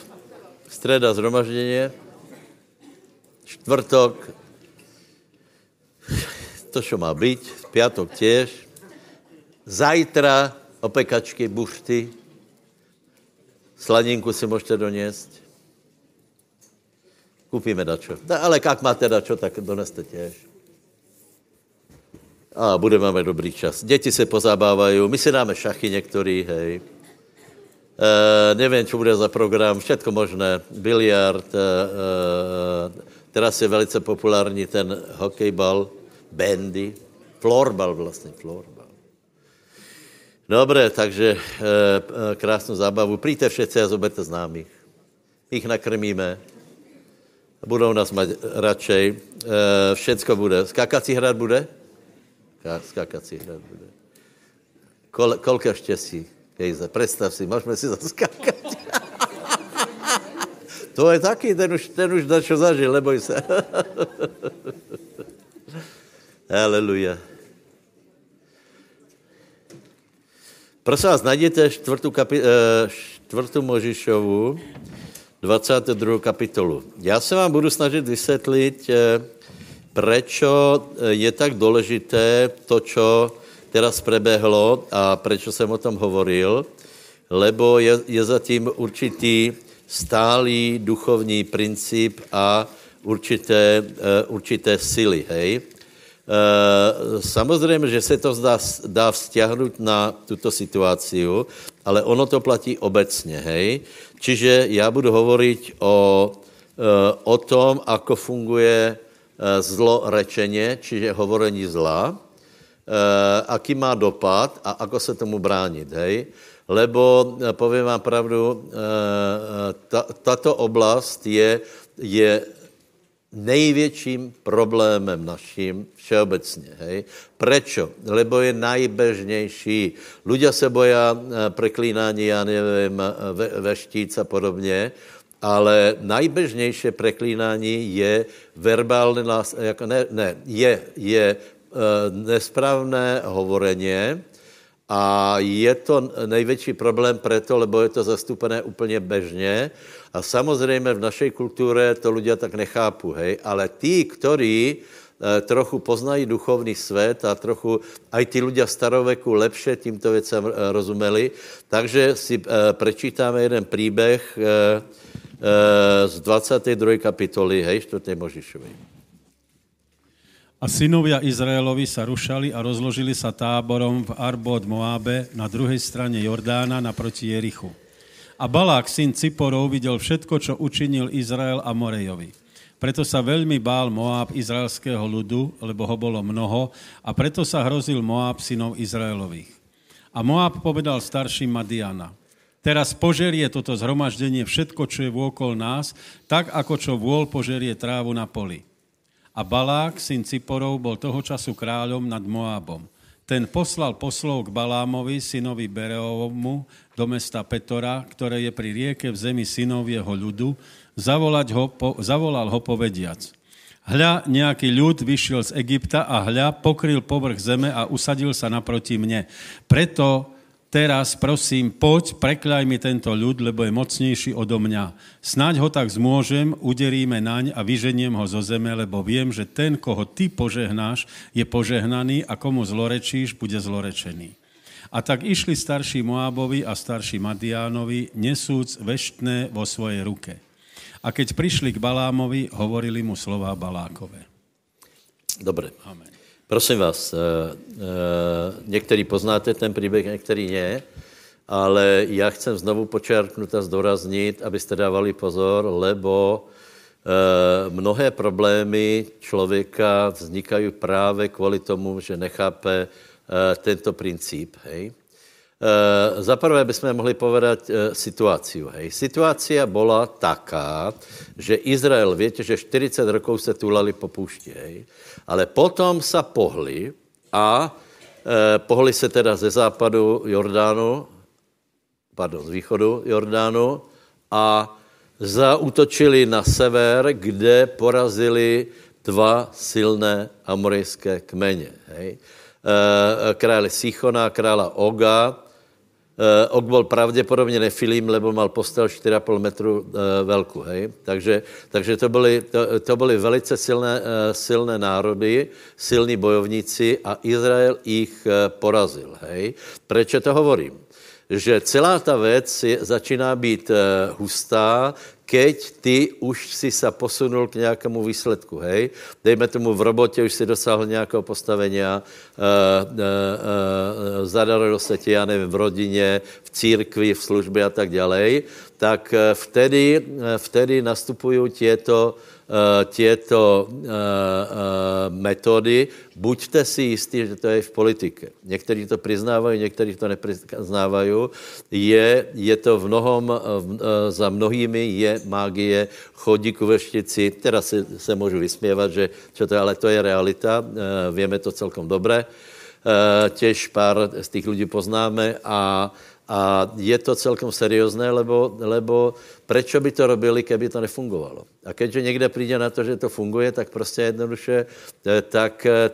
streda zhromaždenie, čtvrtok, to, čo má byť, piatok tiež, zajtra opekačky, bušty, slaninku si môžete doniesť, kúpime dačo. Ale kak máte dačo, tak doneste tiež a budeme mít dobrý čas. Děti se pozabávají, my si dáme šachy některý, hej. E, nevím, co bude za program, všetko možné, biliard, e, e, teraz je velice populární ten hokejbal, bandy, florbal vlastně, florbal. Dobré, takže e, krásnou zábavu. Přijďte všetci a zoberte známých. Ich nakrmíme. budou nás mať radšej. E, všecko bude. Skákací hrad bude? Skákací hrad bude. Kol, kolka štěstí, Kejze, představ si, můžeme si zaskákat. to je taky, ten už, ten už dačo zažil, neboj se. Aleluja. Prosím vás, najděte čtvrtou, kapi, eh, čtvrtou Možišovu, 22. kapitolu. Já se vám budu snažit vysvětlit, eh, prečo eh, je tak důležité to, čo teraz prebehlo a prečo jsem o tom hovoril, lebo je, je zatím určitý stálý duchovní princip a určité, určité sily, hej. Samozřejmě, že se to dá, dá vzťahnout na tuto situaci, ale ono to platí obecně, hej. Čiže já budu hovorit o, o tom, ako funguje eh, zlo rečeně, čiže hovorení zla, eh, aký má dopad a ako se tomu bránit, hej. Lebo, povím vám pravdu, tato oblast je, je největším problémem naším všeobecně. Hej? Prečo? Lebo je najbežnější. Ľudia se boja eh, preklínání, já nevím, eh, ve, veštíc a podobně, ale najbežnější preklínání je verbální, ne, ne, je, je uh, nesprávné hovoreně, a je to největší problém proto, lebo je to zastupené úplně bežně. A samozřejmě v naší kultuře to lidé tak nechápu, hej. Ale tí, kteří eh, trochu poznají duchovní svět a trochu aj ty lidé staroveku lepše tímto věcem eh, rozumeli. Takže si eh, prečítáme jeden příběh z 22. kapitoly, hej, 4. Možišovej. A synovia Izraelovi sa rušali a rozložili sa táborom v Arbod Moábe na druhej strane Jordána naproti Jerichu. A Balák, syn Ciporov, videl všetko, čo učinil Izrael a Morejovi. Preto sa veľmi bál Moáb izraelského ľudu, lebo ho bolo mnoho, a preto sa hrozil Moáb synov Izraelových. A Moáb povedal starším Madiana, teraz požerie toto zhromaždenie všetko, čo je vôkol nás, tak ako čo vôľ požerie trávu na poli. A Balák, syn Ciporov, bol toho času kráľom nad Moábom. Ten poslal poslov k Balámovi, synovi Bereovomu, do mesta Petora, ktoré je pri rieke v zemi synov jeho ľudu, zavolať ho, po, zavolal ho povediac. Hľa, nejaký ľud vyšiel z Egypta a hľa, pokryl povrch zeme a usadil sa naproti mne. Preto teraz prosím, poď, prekľaj mi tento ľud, lebo je mocnejší odo mňa. Snáď ho tak zmôžem, uderíme naň a vyženiem ho zo zeme, lebo viem, že ten, koho ty požehnáš, je požehnaný a komu zlorečíš, bude zlorečený. A tak išli starší Moábovi a starší Madiánovi, nesúc veštné vo svojej ruke. A keď prišli k Balámovi, hovorili mu slova Balákové. Dobre. Amen. Prosím vás, eh, eh, některý poznáte ten příběh, některý ne, ale já chcem znovu počerknout a zdoraznit, abyste dávali pozor, lebo eh, mnohé problémy člověka vznikají právě kvůli tomu, že nechápe tento princip. Hej? Za prvé bychom mohli povedať situaci. Hej. Situácia byla taká, že Izrael, víte, že 40 rokov se tulali po půšti. Hej ale potom se pohli a e, pohli se teda ze západu Jordánu, pardon, z východu Jordánu a zautočili na sever, kde porazili dva silné amorejské kmeně. Hej. E, krále Sichona, krála Oga, Uh, ok byl pravděpodobně nefilím, lebo mal postel 4,5 metru uh, velkou, hej. Takže, takže to, byly, to, to byly velice silné, uh, silné národy, silní bojovníci a Izrael jich uh, porazil, hej. Proč to hovorím? Že celá ta věc začíná být hustá, keď ty už si se posunul k nějakému výsledku, hej. Dejme tomu v robotě už si dosáhl nějakého postavení, uh, uh, uh, zadarilo se ti, já nevím, v rodině, v církvi, v službě a tak dále, tak vtedy, vtedy nastupují těto těto metody, buďte si jistí, že to je v politike. Někteří to přiznávají, někteří to nepřiznávají. Je, je to v mnohom, za mnohými je magie, chodí ku veštici, teda se, se můžu vysměvat, že čo to, ale to je realita, víme to celkom dobré. Těž pár z těch lidí poznáme a a je to celkom seriózné, lebo, lebo prečo by to robili, keby to nefungovalo. A keďže někde přijde na to, že to funguje, tak prostě jednoduše eh, tak, eh,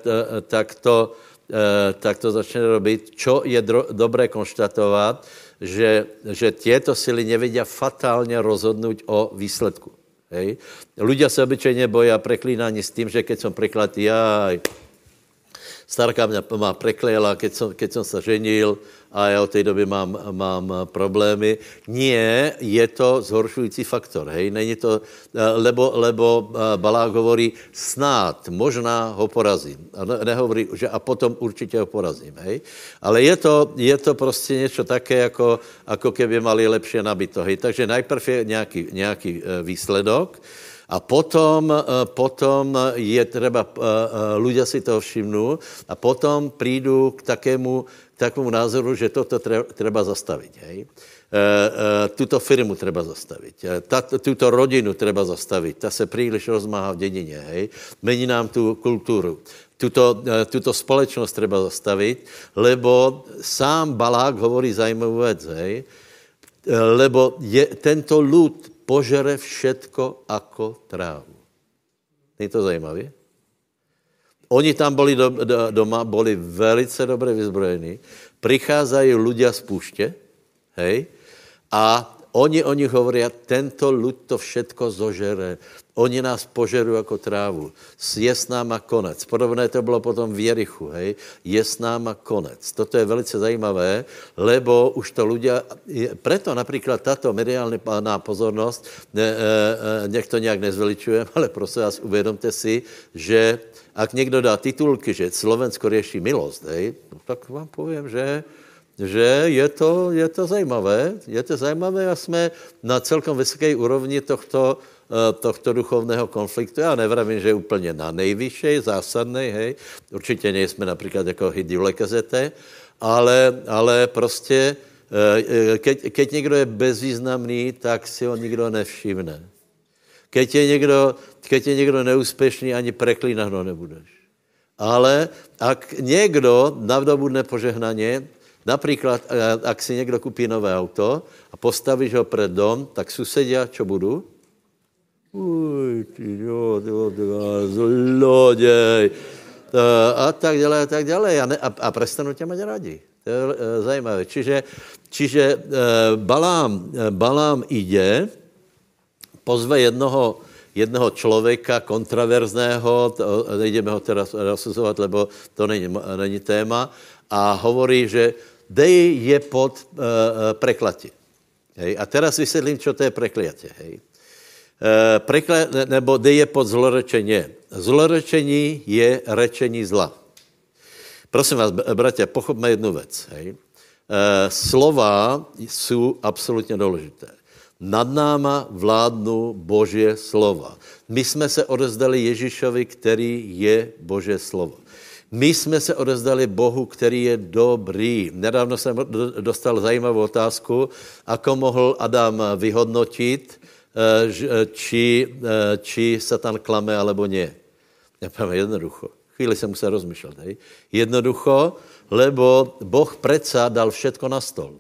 tak, to, eh, tak to začne robit. Čo je dro, dobré konštatovat, že, že těto sily nevědí fatálně rozhodnout o výsledku. Hej? Ľudia se obyčejně bojí preklínání s tím, že keď jsem preklatý, jaj, starka mě má preklejela, keď jsem, keď jsem se ženil, a já od té doby mám, mám problémy. Nie, je to zhoršující faktor, hej, není to, lebo, lebo eh, Balák hovorí, snad, možná ho porazím. A nehovorí, že a potom určitě ho porazím, hej. Ale je to, je to prostě něco také, jako, jako keby mali lepší nabito, hej. Takže najprv je nějaký, nějaký eh, výsledok, a potom, potom je třeba, ľudia si to všimnou, a potom přijdu k takému, takovému názoru, že toto treba zastavit. Hej? Tuto firmu treba zastavit. Ta, tuto rodinu treba zastavit. Ta se příliš rozmáhá v dědině. Hej? Mení nám tu kulturu. Tuto, tuto společnost treba zastavit, lebo sám Balák hovorí zajímavou věc. Hej? Lebo je, tento lud požere všetko jako trávu. Je to zajímavé? Oni tam byli do, do, doma, byli velice dobře vyzbrojení. Přicházají ľudia z půště, hej, a oni o nich hovorí, tento lud to všetko zožere. Oni nás požerují jako trávu. Je s náma konec. Podobné to bylo potom v Jerichu, hej. Je s náma konec. Toto je velice zajímavé, lebo už to ľudia, preto například tato mediální pozornost, ne, e, e, nech to nějak nezveličujem, ale prosím vás, uvědomte si, že ak někdo dá titulky, že Slovensko řeší milost, hej, no, tak vám povím, že že je to, je to zajímavé, je to zajímavé a jsme na celkom vysoké úrovni tohto, eh, tohto duchovného konfliktu. Já nevravím, že je úplně na nejvyšší, zásadný, hej. Určitě nejsme například jako Hidivle KZT, ale, ale prostě, eh, keď, keď někdo je bezvýznamný, tak si ho nikdo nevšimne. Keď je někdo, keď je někdo neúspěšný, ani preklínat ho nebudeš. Ale ak někdo navdobudne požehnaně, například, ak si někdo kupí nové auto a postavíš ho před dom, tak susedia, čo budu? Uj, ty jo, ty, ty, zloděj. A tak dále, a tak dále. A, a, a prestanou tě mať rádi. To je e, zajímavé. Čiže, čiže Balám, Balám jde, pozve jednoho, jednoho člověka kontraverzného, nejdeme ho teda rozsuzovat, lebo to není, není téma, a hovorí, že dej je pod uh, preklatě. Hej? A teraz vysvětlím, co to je prekliatě. Hej? Uh, prekla, nebo dej je pod zlorečení. Zlorečení je rečení zla. Prosím vás, bratě, pochopme jednu věc. Hej? Uh, slova jsou absolutně důležité. Nad náma vládnu Božie slova. My jsme se odezdali Ježíšovi, který je Božie slovo. My jsme se odezdali Bohu, který je dobrý. Nedávno jsem dostal zajímavou otázku, ako mohl Adam vyhodnotit, eh, či, eh, či Satan klame, alebo ne. Já povím jednoducho. Chvíli jsem musel rozmýšlet. Hej. Jednoducho, lebo Boh predsa dal všetko na stol.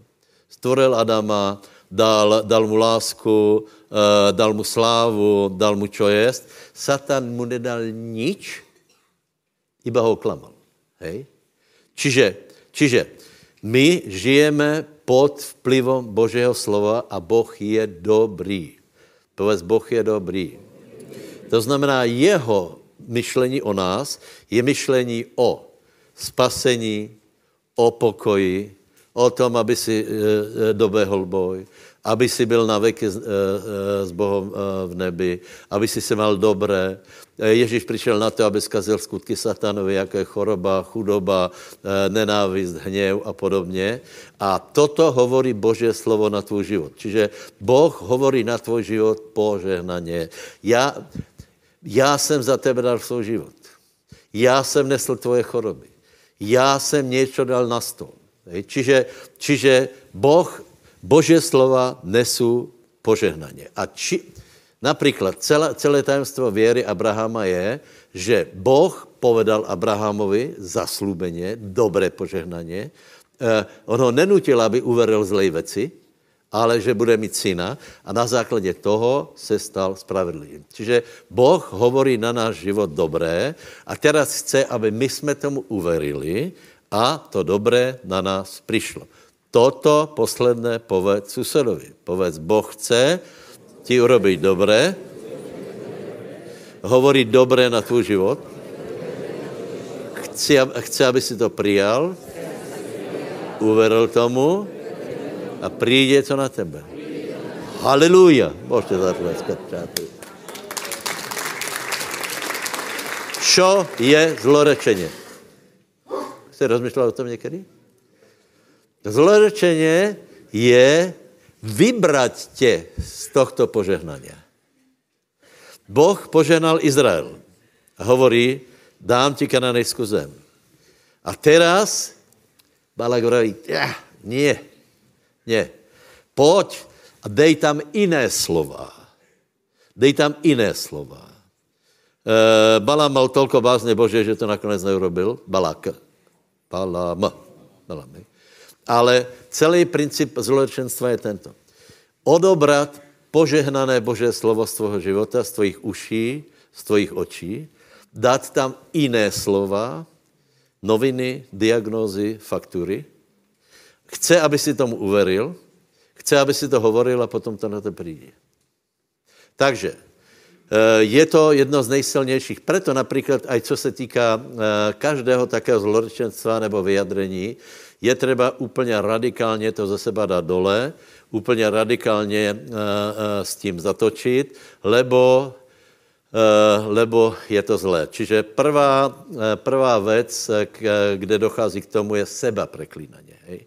Stvoril Adama, dal, dal mu lásku, dal mu slávu, dal mu čo jest. Satan mu nedal nič, iba ho klamal. Hej? Čiže, čiže my žijeme pod vplyvom Božího slova a Boh je dobrý. Povedz, Boh je dobrý. To znamená, jeho myšlení o nás je myšlení o spasení, o pokoji, o tom, aby si e, e, dobehl boj, aby si byl na veky s, e, s Bohem v nebi, aby si se mal dobré. Ježíš přišel na to, aby zkazil skutky satanovi, jako je choroba, chudoba, nenávist, hněv a podobně. A toto hovorí Boží slovo na tvůj život. Čiže Boh hovorí na tvůj život požehnaně. Já, já jsem za tebe dal svůj život. Já jsem nesl tvoje choroby. Já jsem něco dal na stůl. Čiže, čiže Boh, Bože slova nesou požehnaně. A či, například celé, celé tajemstvo věry Abrahama je, že Boh povedal Abrahamovi zaslúbeně, dobré požehnaně. Eh, on ho nenutil, aby uveril zlej věci, ale že bude mít syna a na základě toho se stal spravedlivým. Čiže Boh hovorí na náš život dobré a teraz chce, aby my jsme tomu uverili a to dobré na nás přišlo. Toto posledné povedz susedovi. Povedz, Boh chce ti urobit dobré, hovorí dobré na tvůj život, chce, aby si to přijal, uveril tomu a přijde to na tebe. Haleluja. Můžete zatleskat, přátelé. Čo je zlorečeně? Jste rozmýšlel o tom někdy? Zlorečeně je vybrat tě z tohto požehnania. Boh požehnal Izrael a hovorí, dám ti kananejskou zem. A teraz Balak hovorí, ja, nie, nie. Pojď a dej tam iné slova. Dej tam iné slova. E, Balám mal tolko bázne Bože, že to nakonec neurobil. Balák. Balám. Balám. Ale celý princip zločenstva je tento. Odobrat požehnané Bože slovo z tvého života, z tvojich uší, z tvojich očí, dát tam jiné slova, noviny, diagnózy, faktury. Chce, aby si tomu uveril, chce, aby si to hovoril a potom to na to přijde. Takže eh, je to jedno z nejsilnějších. Proto například, aj co se týká eh, každého takého zlorčenstva nebo vyjadrení, je třeba úplně radikálně to ze seba dát dole, úplně radikálně s tím zatočit, lebo Eh, lebo je to zlé. Čiže prvá, eh, prvá věc, eh, kde dochází k tomu, je seba preklínaně. Hej.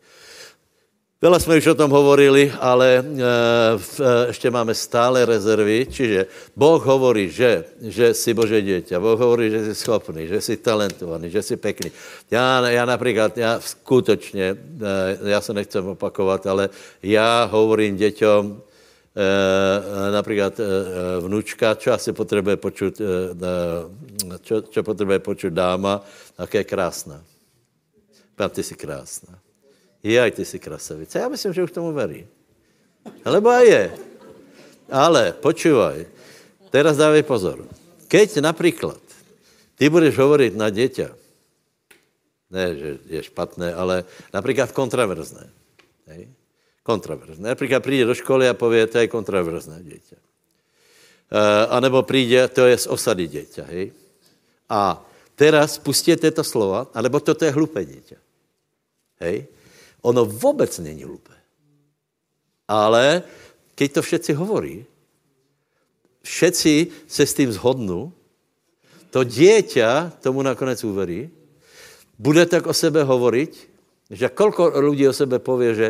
Veľa jsme už o tom hovorili, ale ještě máme stále rezervy, čiže Boh hovorí, že, že jsi Bože dieťa, Boh hovorí, že jsi schopný, že jsi talentovaný, že jsi pekný. Já, já například, já skutečně, já se nechcem opakovat, ale já hovorím děťom, Eh, například eh, vnučka, čo asi potřebuje počuť, eh, čo, čo potřebuje počuť dáma, tak je krásná. Pán, ty jsi krásná. Aj ty jsi krasavice. Já myslím, že už tomu verí. Lebo aj je. Ale počúvaj, teraz dávej pozor. Keď například ty budeš hovoriť na děťa, ne, že je špatné, ale například kontraverzné. Hej? Kontroverzné. Například přijde do školy a pově, to je kontroverzné dítě. E, a nebo přijde, to je z osady dítě, hej? A teraz pustíte to slova, alebo toto je hlupé dítě. Hej? Ono vůbec není hlupé. Ale keď to všetci hovorí, všetci se s tím zhodnou, to dieťa tomu nakonec uverí, bude tak o sebe hovoriť, že kolko lidí o sebe pově, že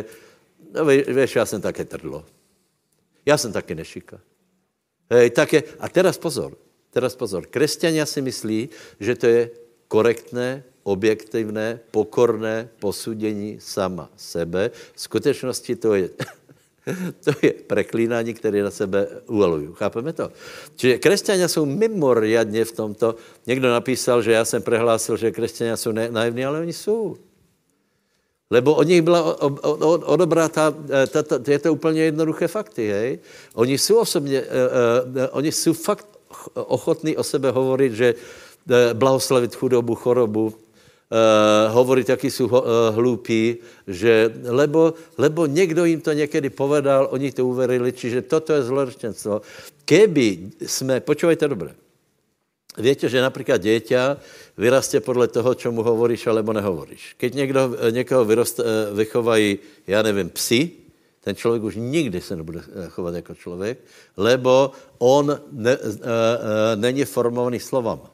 No, víš, já jsem také trdlo. Já jsem taky nešika. Hej, také, a teraz pozor, teraz pozor. Křesťania si myslí, že to je korektné, objektivné, pokorné posudění sama sebe. V skutečnosti to je, to je preklínání, které na sebe uvalují. Chápeme to? Čiže křesťania jsou mimoriadně v tomto. Někdo napísal, že já jsem prehlásil, že křesťania jsou naivní, ale oni jsou. Lebo od nich byla odobráta, e, je to úplně jednoduché fakty, hej. Oni jsou osobně, uh, uh, oni jsou fakt ochotní o sebe hovorit, že blahoslavit chudobu, chorobu, uh, hovorit, jaký jsou uh, hloupí, že, lebo, lebo někdo jim to někdy povedal, oni to uverili, čiže toto je zlorečenstvo. Keby jsme, počúvajte dobře, Víte, že například dieťa vyrastě podle toho, čemu hovoríš alebo nehovoríš. Keď někdo, někoho vyrost, eh, vychovají, já nevím, psi, ten člověk už nikdy se nebude eh, chovat jako člověk, lebo on ne, uh, uh, není formovaný slovama.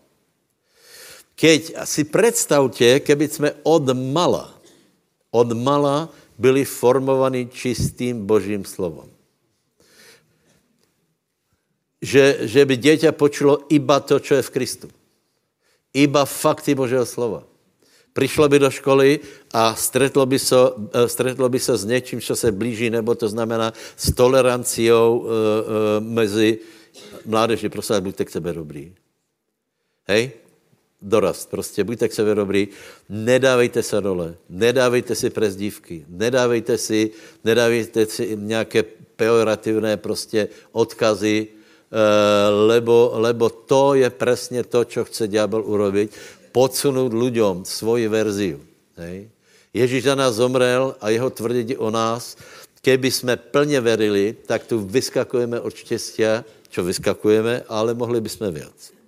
Keď si představte, keby jsme od mala, od mala byli formovaní čistým božím slovom. že, že by dieťa počulo iba to, čo je v Kristu. Iba fakty Božího slova. Přišlo by do školy a stretlo by, so, eh, stretlo by se s něčím, co se blíží, nebo to znamená s toleranciou uh, uh, mezi mládeži. Prosím, buďte k sebe dobrý. Hej? Dorast. Prostě buďte k sebe dobrý. Nedávejte se dole. Nedávejte si prezdívky. Nedávejte si, nedávejte si nějaké pejorativné prostě odkazy, lebo, lebo to je přesně to, co chce ďábel urobiť podsunout ľuďom svoji verziu. Hej. Ježíš za nás zomrel a jeho tvrdení o nás, keby jsme plně verili, tak tu vyskakujeme od štěstia, čo vyskakujeme, ale mohli bychom viac.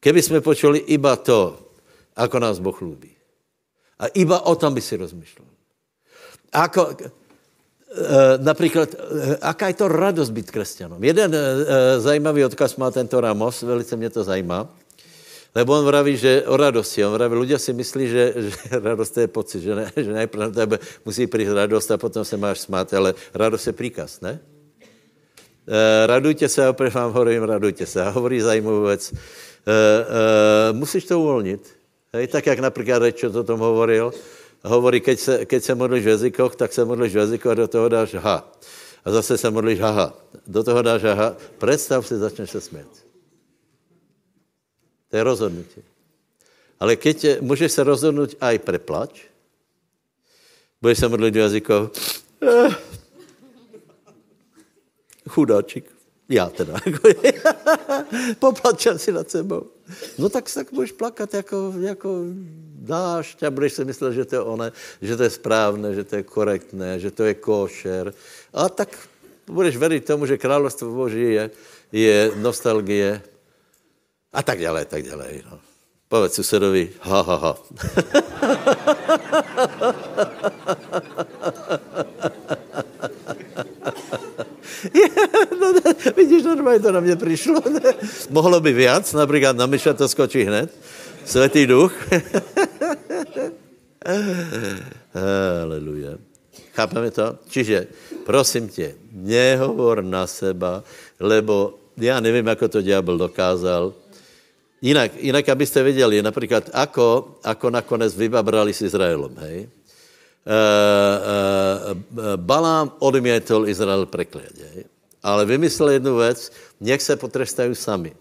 Keby jsme počuli iba to, ako nás Boh ľúbí. A iba o tom by si rozmýšlel. Ako, e, například, e, aká je to radost být křesťanom. Jeden e, zajímavý odkaz má tento Ramos, velice mě to zajímá. Lebo on vraví, že o radosti. On vraví, ľudia si myslí, že, že radost je pocit, že, ne, že najprv na tebe musí přijít radost a potom se máš smát, ale radost je příkaz, ne? Radujte se, opět vám hovorím, radujte se. A hovorí zajímavou věc. E, musíš to uvolnit. Hej, tak jak například Rečo o tom hovoril. Hovorí, keď se, keď se modlíš v jazykoch, tak se modlíš v jazyku a do toho dáš ha. A zase se modlíš haha. Do toho dáš ha. Představ si, začneš se smět. To je rozhodnutí. Ale keď můžeš se rozhodnout aj pre plač, budeš se modlit do jazykov, eh, chudáčik, já teda, poplačem si nad sebou. No tak tak budeš plakat jako, jako dášť a budeš si myslet, že to je one, že to je správné, že to je korektné, že to je košer. A tak budeš veriť tomu, že královstvo Boží je, je nostalgie a tak dále, tak dále. No. Povedz susedovi, ha, ha, ha. no, ne, vidíš, normálně to na mě přišlo. Ne? Mohlo by víc, například na Myša to skočí hned. Svetý duch. Aleluja. Chápeme to? Čiže, prosím tě, nehovor na seba, lebo já nevím, jak to ďábel dokázal, Jinak, jinak abyste věděli, například, ako, ako nakonec vybabrali s Izraelem, hej? E, e, Balám odmětol Izrael prekliať, hej? Ale vymyslel jednu věc, nech se potrestají sami.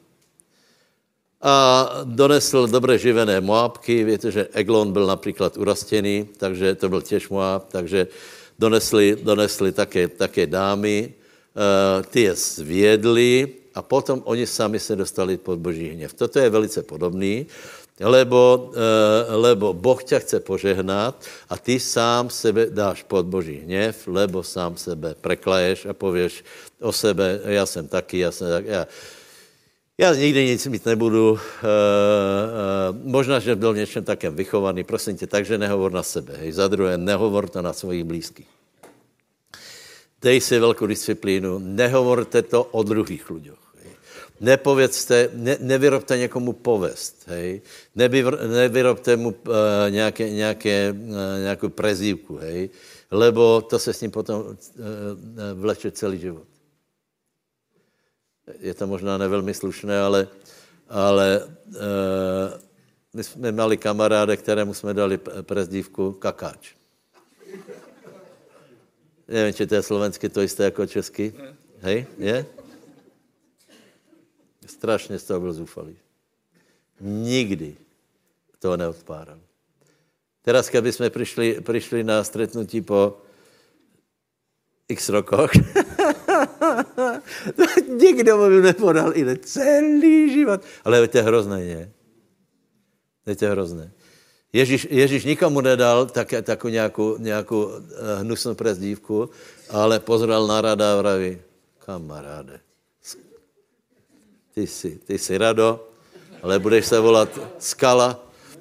A donesl dobře živené Moabky, víte, že Eglon byl například urastěný, takže to byl těž Moab, takže donesli, donesli také, také dámy, e, ty je zvědli, a potom oni sami se dostali pod boží hněv. Toto je velice podobný, lebo, e, lebo Boh tě chce požehnat a ty sám sebe dáš pod boží hněv, lebo sám sebe preklaješ a pověš o sebe, já jsem taky, já jsem tak, já, já nikdy nic mít nebudu. E, e, možná, že byl něčem takém vychovaný, prosím tě, takže nehovor na sebe. Hej. Za druhé, nehovor to na svojich blízkých. Dej si velkou disciplínu, nehovorte to o druhých lidech. Nepovědzte, ne, nevyrobte někomu povest, hej. Nevyvr, nevyrobte mu uh, nějaké, nějaké, uh, nějakou prezívku, hej. Lebo to se s ním potom uh, vleče celý život. Je to možná nevelmi slušné, ale, ale uh, my jsme měli kamaráde, kterému jsme dali prezdívku kakáč. Nevím, či to je slovensky to jisté jako česky. Hej, je? Strašně z toho byl zúfalý. Nikdy toho neodpáral. Teraz, kdyby jsme přišli, přišli na stretnutí po x rokoch, nikdo mu nepodal i celý život. Ale to je hrozné, ne? To je hrozné. Ježíš, Ježíš nikomu nedal tak, takovou nějakou, nějakou eh, hnusnou prezdívku, ale pozral na rada a vraví, kamaráde, ty jsi, ty jsi Rado, ale budeš se volat Skala,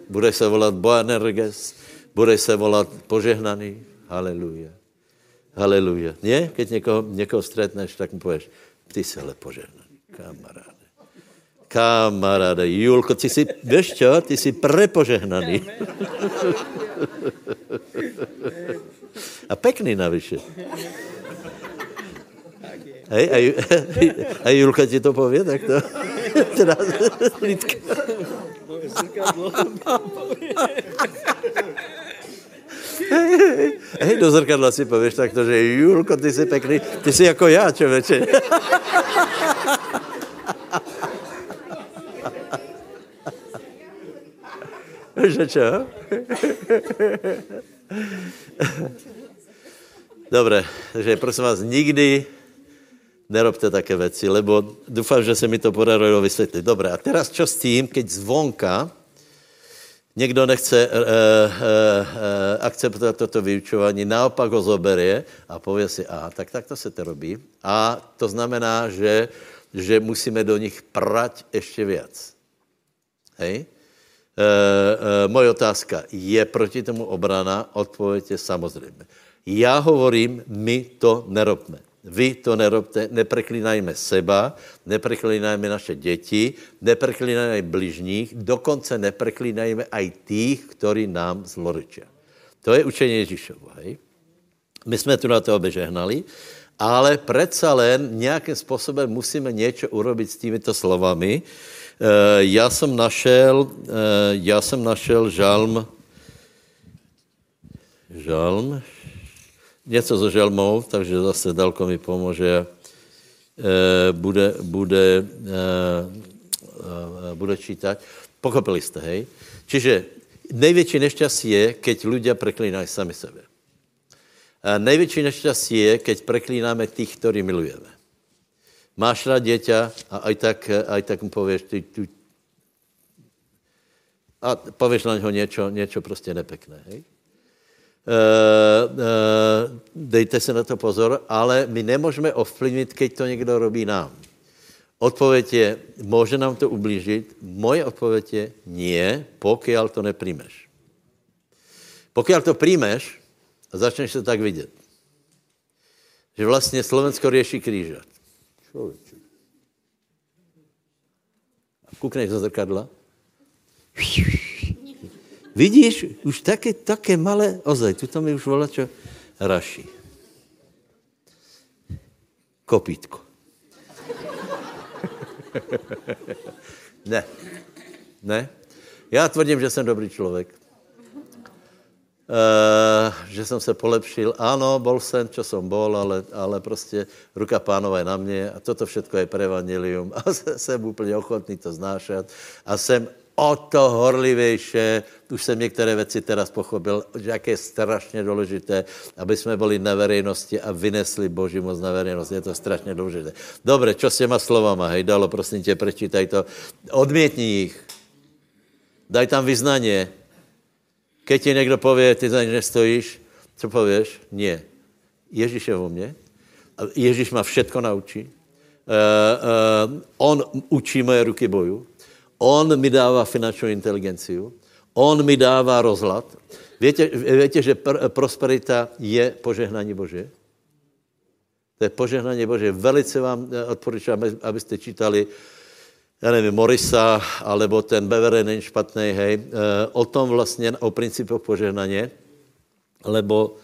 budeš se volat Boanerges, budeš se volat Požehnaný. Haleluja. Haleluja. Nie? Keď někoho, někoho stretneš, tak mu pověš, ty jsi ale požehnaný, kamaráde. Kamaráde, Julko, ty jsi, víš čo, ty jsi prepožehnaný. A pekný navyše. Hej, a, Ju- a Julka ti to pově, tak to... Teda, Lidka. Hej, hej, hej, do zrkadla si pověš takto, že Julko, ty jsi pekný, ty jsi jako já, člověče. že čo? Dobre, takže prosím vás, nikdy nerobte také věci, lebo doufám, že se mi to podarilo vysvětlit. Dobre, a teraz čo s tím, keď zvonka někdo nechce e, e, e, akceptovat toto vyučování, naopak ho zoberie a pově si, a tak takto se to robí. A to znamená, že, že musíme do nich prať ještě víc. Hej? E, e, moje otázka, je proti tomu obrana? Odpověď je samozřejmě. Já hovorím, my to nerobme. Vy to nerobte, nepreklínajme seba, nepreklínajme naše děti, nepreklínajme bližních, dokonce nepreklínajme aj tých, ktorí nám zlorečia. To je učení Ježíšovo, hej? My jsme tu na to obežehnali, ale predsa len nějakým způsobem musíme něco urobit s týmito slovami. E, já jsem našel, e, já jsem našel žalm, žalm, něco so žalmou, takže zase Dalko mi pomůže. E, bude, bude, e, e, bude čítať. Pochopili jste, hej? Čiže největší nešťastí je, keď ľudia preklínají sami sebe. A největší nešťastí je, keď preklínáme těch, ktorí milujeme. Máš rád dieťa a aj tak, aj tak mu pověš, ty, ty, a pověš na něho něco, něco prostě nepekné, hej? Uh, uh, dejte se na to pozor, ale my nemůžeme ovplyvnit, keď to někdo robí nám. Odpověď je, může nám to ublížit? Moje odpověď je, nie, pokud to neprímeš. Pokud to príjmeš, začneš to tak vidět. Že vlastně Slovensko řeší kríža. Člověče. A kukneš do zrkadla. Vidíš, už také, také malé, ozaj, tu to mi už volá čo raší. Kopítko. ne. Ne. Já tvrdím, že jsem dobrý člověk. Uh, že jsem se polepšil. Ano, bol jsem, čo som bol, ale, ale prostě ruka pánova je na mě a toto všetko je pre evangelium. A jsem úplně ochotný to znášat. A jsem o to horlivější. Už jsem některé věci teraz pochopil, že jak je strašně důležité, aby jsme byli na veřejnosti a vynesli Boží moc na veřejnosti. Je to strašně důležité. Dobře, čo s těma slovama, hej, dalo, prosím tě, prečítaj to. Odmětni jich. Daj tam vyznanie. Keď ti někdo pově, ty za ně nestojíš, co pověš? Nie. Ježíš je vo mně. Ježíš má všetko naučí. Uh, uh, on učí moje ruky boju. On mi dává finanční inteligenciu, on mi dává rozhlad. Víte, víte že pr- prosperita je požehnání Bože? To je požehnání Bože. Velice vám odporučám, abyste čítali, já nevím, Morisa, alebo ten Bevere není špatný, hej, o tom vlastně, o principu požehnaně, lebo,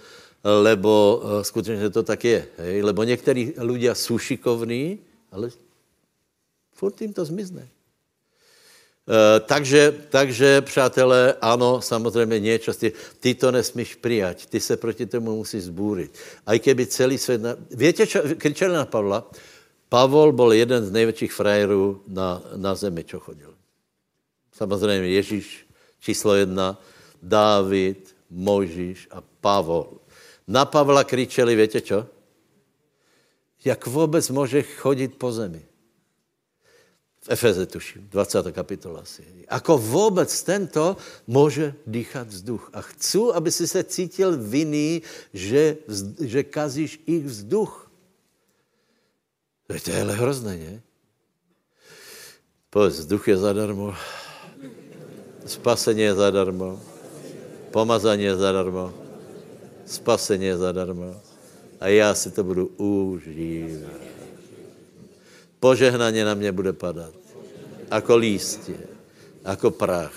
lebo skutečně to tak je, hej, lebo některý ľudia jsou šikovní, ale furt jim to zmizne. Uh, takže, takže, přátelé, ano, samozřejmě něco, ty, to nesmíš přijať, ty se proti tomu musíš zbúrit. A i keby celý svět... Na... Víte, čo, kričeli na Pavla? Pavol byl jeden z největších frajerů na, na zemi, čo chodil. Samozřejmě Ježíš, číslo jedna, Dávid, Mojžíš a Pavol. Na Pavla kričeli, víte čo? Jak vůbec může chodit po zemi? V Efeze tuším, 20. kapitola asi. Ako vůbec tento může dýchat vzduch. A chci, aby si se cítil vinný, že, že kazíš ich vzduch. To je ale hrozné, ne? Povedz, vzduch je zadarmo, spasení je zadarmo, pomazání je zadarmo, spasení je zadarmo. A já si to budu užívat. Požehnaně na mě bude padat. Ako lístě, ako prach.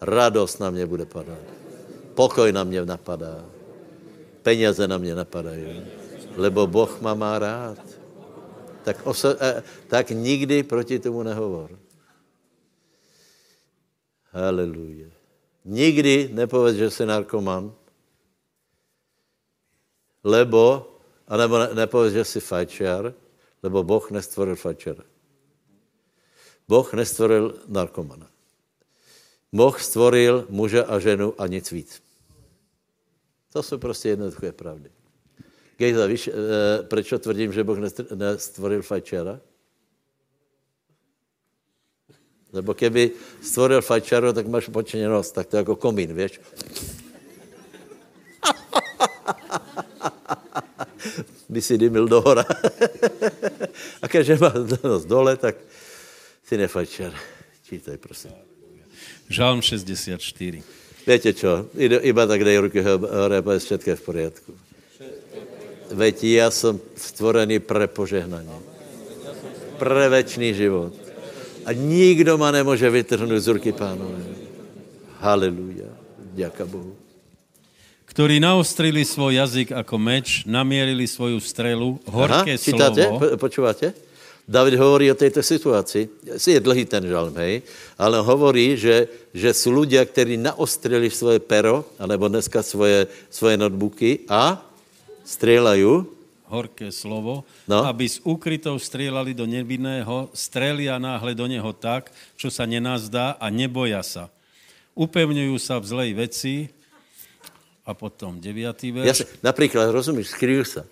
Radost na mě bude padat. Pokoj na mě napadá. Peněze na mě napadají. Lebo Boh má má rád. tak, oso, eh, tak nikdy proti tomu nehovor. Haleluja. Nikdy nepověď, že jsi narkoman, lebo, anebo ne, nepověď, že jsi fajčiar, lebo Boh nestvoril fajčera. Boh nestvoril narkomana. Boh stvoril muže a ženu a nic víc. To jsou prostě jednoduché pravdy. Gejza, víš, e, proč tvrdím, že Boh nestvoril fajčera? Lebo keby stvoril fajčaro, tak máš počeněnost, tak to je jako komín, víš? By si dymil do hora. a když má nos dole, tak si nefajčer. Čítaj, prosím. Žálm 64. Víte čo, iba tak dej ruky hore a všetko je v poriadku. Veď já jsem stvorený pre požehnání. Pre večný život. A nikdo ma nemůže vytrhnout z ruky pánové. Haleluja. Děka Bohu. Ktorí naostrili svoj jazyk ako meč, namierili svoju strelu, horké Aha, čítáte? slovo. Po, počúvate? David hovorí o této situaci. Je dlhý ten žalm, hej? Ale hovorí, že, že jsou ľudia, kteří naostrili svoje pero, anebo dneska svoje, svoje notebooky a strieľajú horké slovo, no? aby s úkrytou strieľali do nevinného, strelia náhle do neho tak, čo sa nenazdá a neboja sa. Upevňujú sa v zlej veci a potom deviatý verš. Jasne, napríklad, rozumíš, skryjú sa.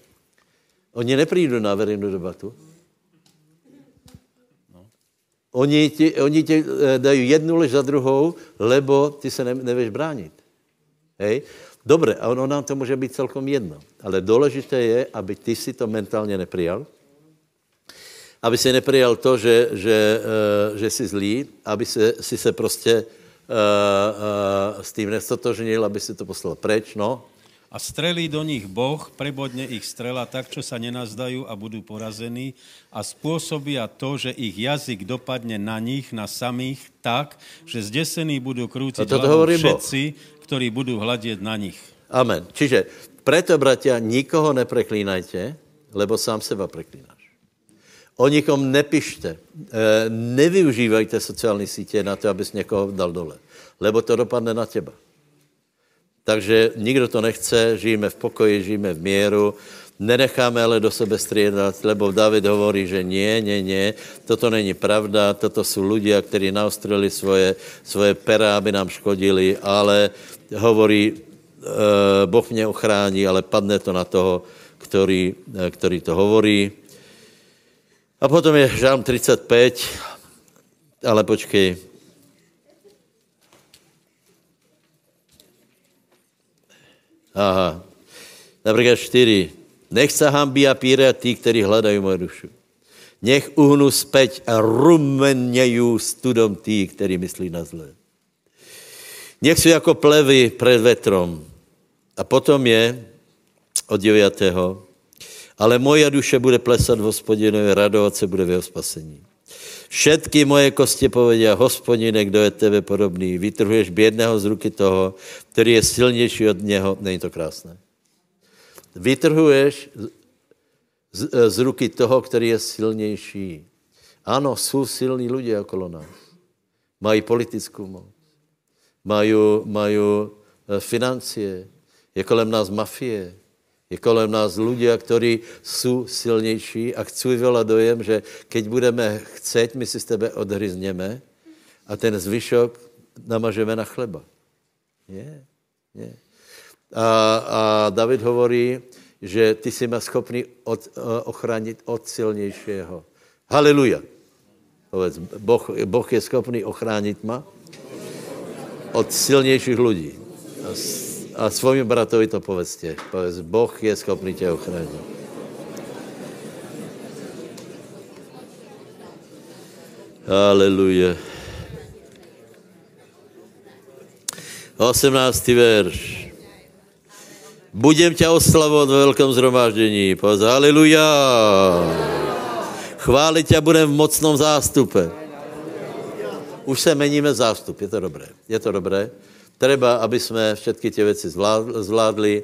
Oni neprídu na verejnú debatu. No. Oni ti, oni ti eh, dají jednu lež za druhou, lebo ty se ne, nevíš bránit. Hej? Dobre, a ono nám to může být celkom jedno. Ale důležité je, aby ty si to mentálně neprijal, aby si neprijal to, že, že, uh, že jsi zlý, aby se, si se prostě uh, s tím nestotožnil, aby si to poslal preč, no. A strelí do nich Boh, prebodne ich strela tak, čo sa nenazdajú a budú porazení a spôsobia to, že ich jazyk dopadne na nich, na samých, tak, že zdesení budú krútiť hlavu všetci, ktorí budú hľadieť na nich. Amen. Čiže preto, bratia, nikoho nepreklínajte, lebo sám seba preklínáš. O nikom nepište. E, nevyužívajte sociální sítě na to, abys někoho dal dole. Lebo to dopadne na těba. Takže nikdo to nechce, žijeme v pokoji, žijeme v míru, nenecháme ale do sebe střídat, lebo David hovorí, že nie, nie, nie, toto není pravda, toto jsou ľudia, kteří naostrili svoje, svoje pera, aby nám škodili, ale hovorí, e, Boh mě ochrání, ale padne to na toho, který, e, který to hovorí. A potom je Žálm 35, ale počkej. Aha, například 4. Nech se hambí a píre tí, kteří hledají moje dušu. Nech uhnu speť a rumeněju studom tí, kteří myslí na zlé. Nech jsou jako plevy před vetrom. A potom je od 9. Ale moja duše bude plesat v hospodinovi, radovat se bude v jeho spasení. Všetky moje kosti povedia, hospodine, kdo je tebe podobný, vytrhuješ bědného z ruky toho, který je silnější od něho. Není to krásné? Vytrhuješ z, z ruky toho, který je silnější. Ano, jsou silní lidé okolo nás. Mají politickou moc mají, mají eh, financie, je kolem nás mafie, je kolem nás lidé, kteří jsou silnější a chci vyvolat dojem, že keď budeme chcet, my si z tebe odhryzneme a ten zvyšok namažeme na chleba. Je, je. A, a David hovorí, že ty jsi ma schopný od, eh, ochránit od silnějšího. Haleluja. Boh, boh je schopný ochránit ma od silnějších lidí. A, svojim bratovi to povedzte. Povedz, Boh je schopný tě ochránit. Haleluja. 18. verš. Budem tě oslavovat ve velkém zhromáždění. Povedz, haleluja. Chválit tě budem v mocnom zástupe už se meníme zástup, je to dobré. Je to dobré. Treba, aby jsme všechny ty věci zvládli.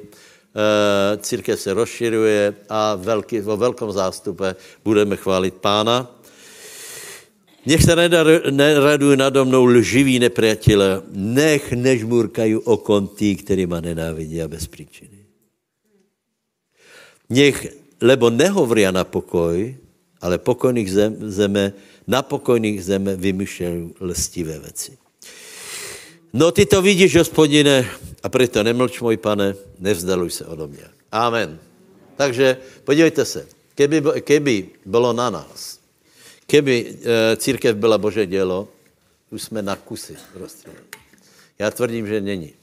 církev se rozširuje a velký, vo velkom zástupe budeme chválit pána. Nech se neradují nado mnou lživí nepřátelé, nech nežmurkají okon tí, který ma nenávidí a bez příčiny. Nech, lebo nehovria na pokoj, ale pokojných zem, zeme, na pokojných zeme vymyšlejí lstivé věci. No ty to vidíš, hospodine, a proto nemlč, můj pane, nevzdaluj se od mě. Amen. Takže podívejte se, keby, keby bylo na nás, keby e, církev byla Bože dělo, už jsme na kusy rozstřelili. Já tvrdím, že není.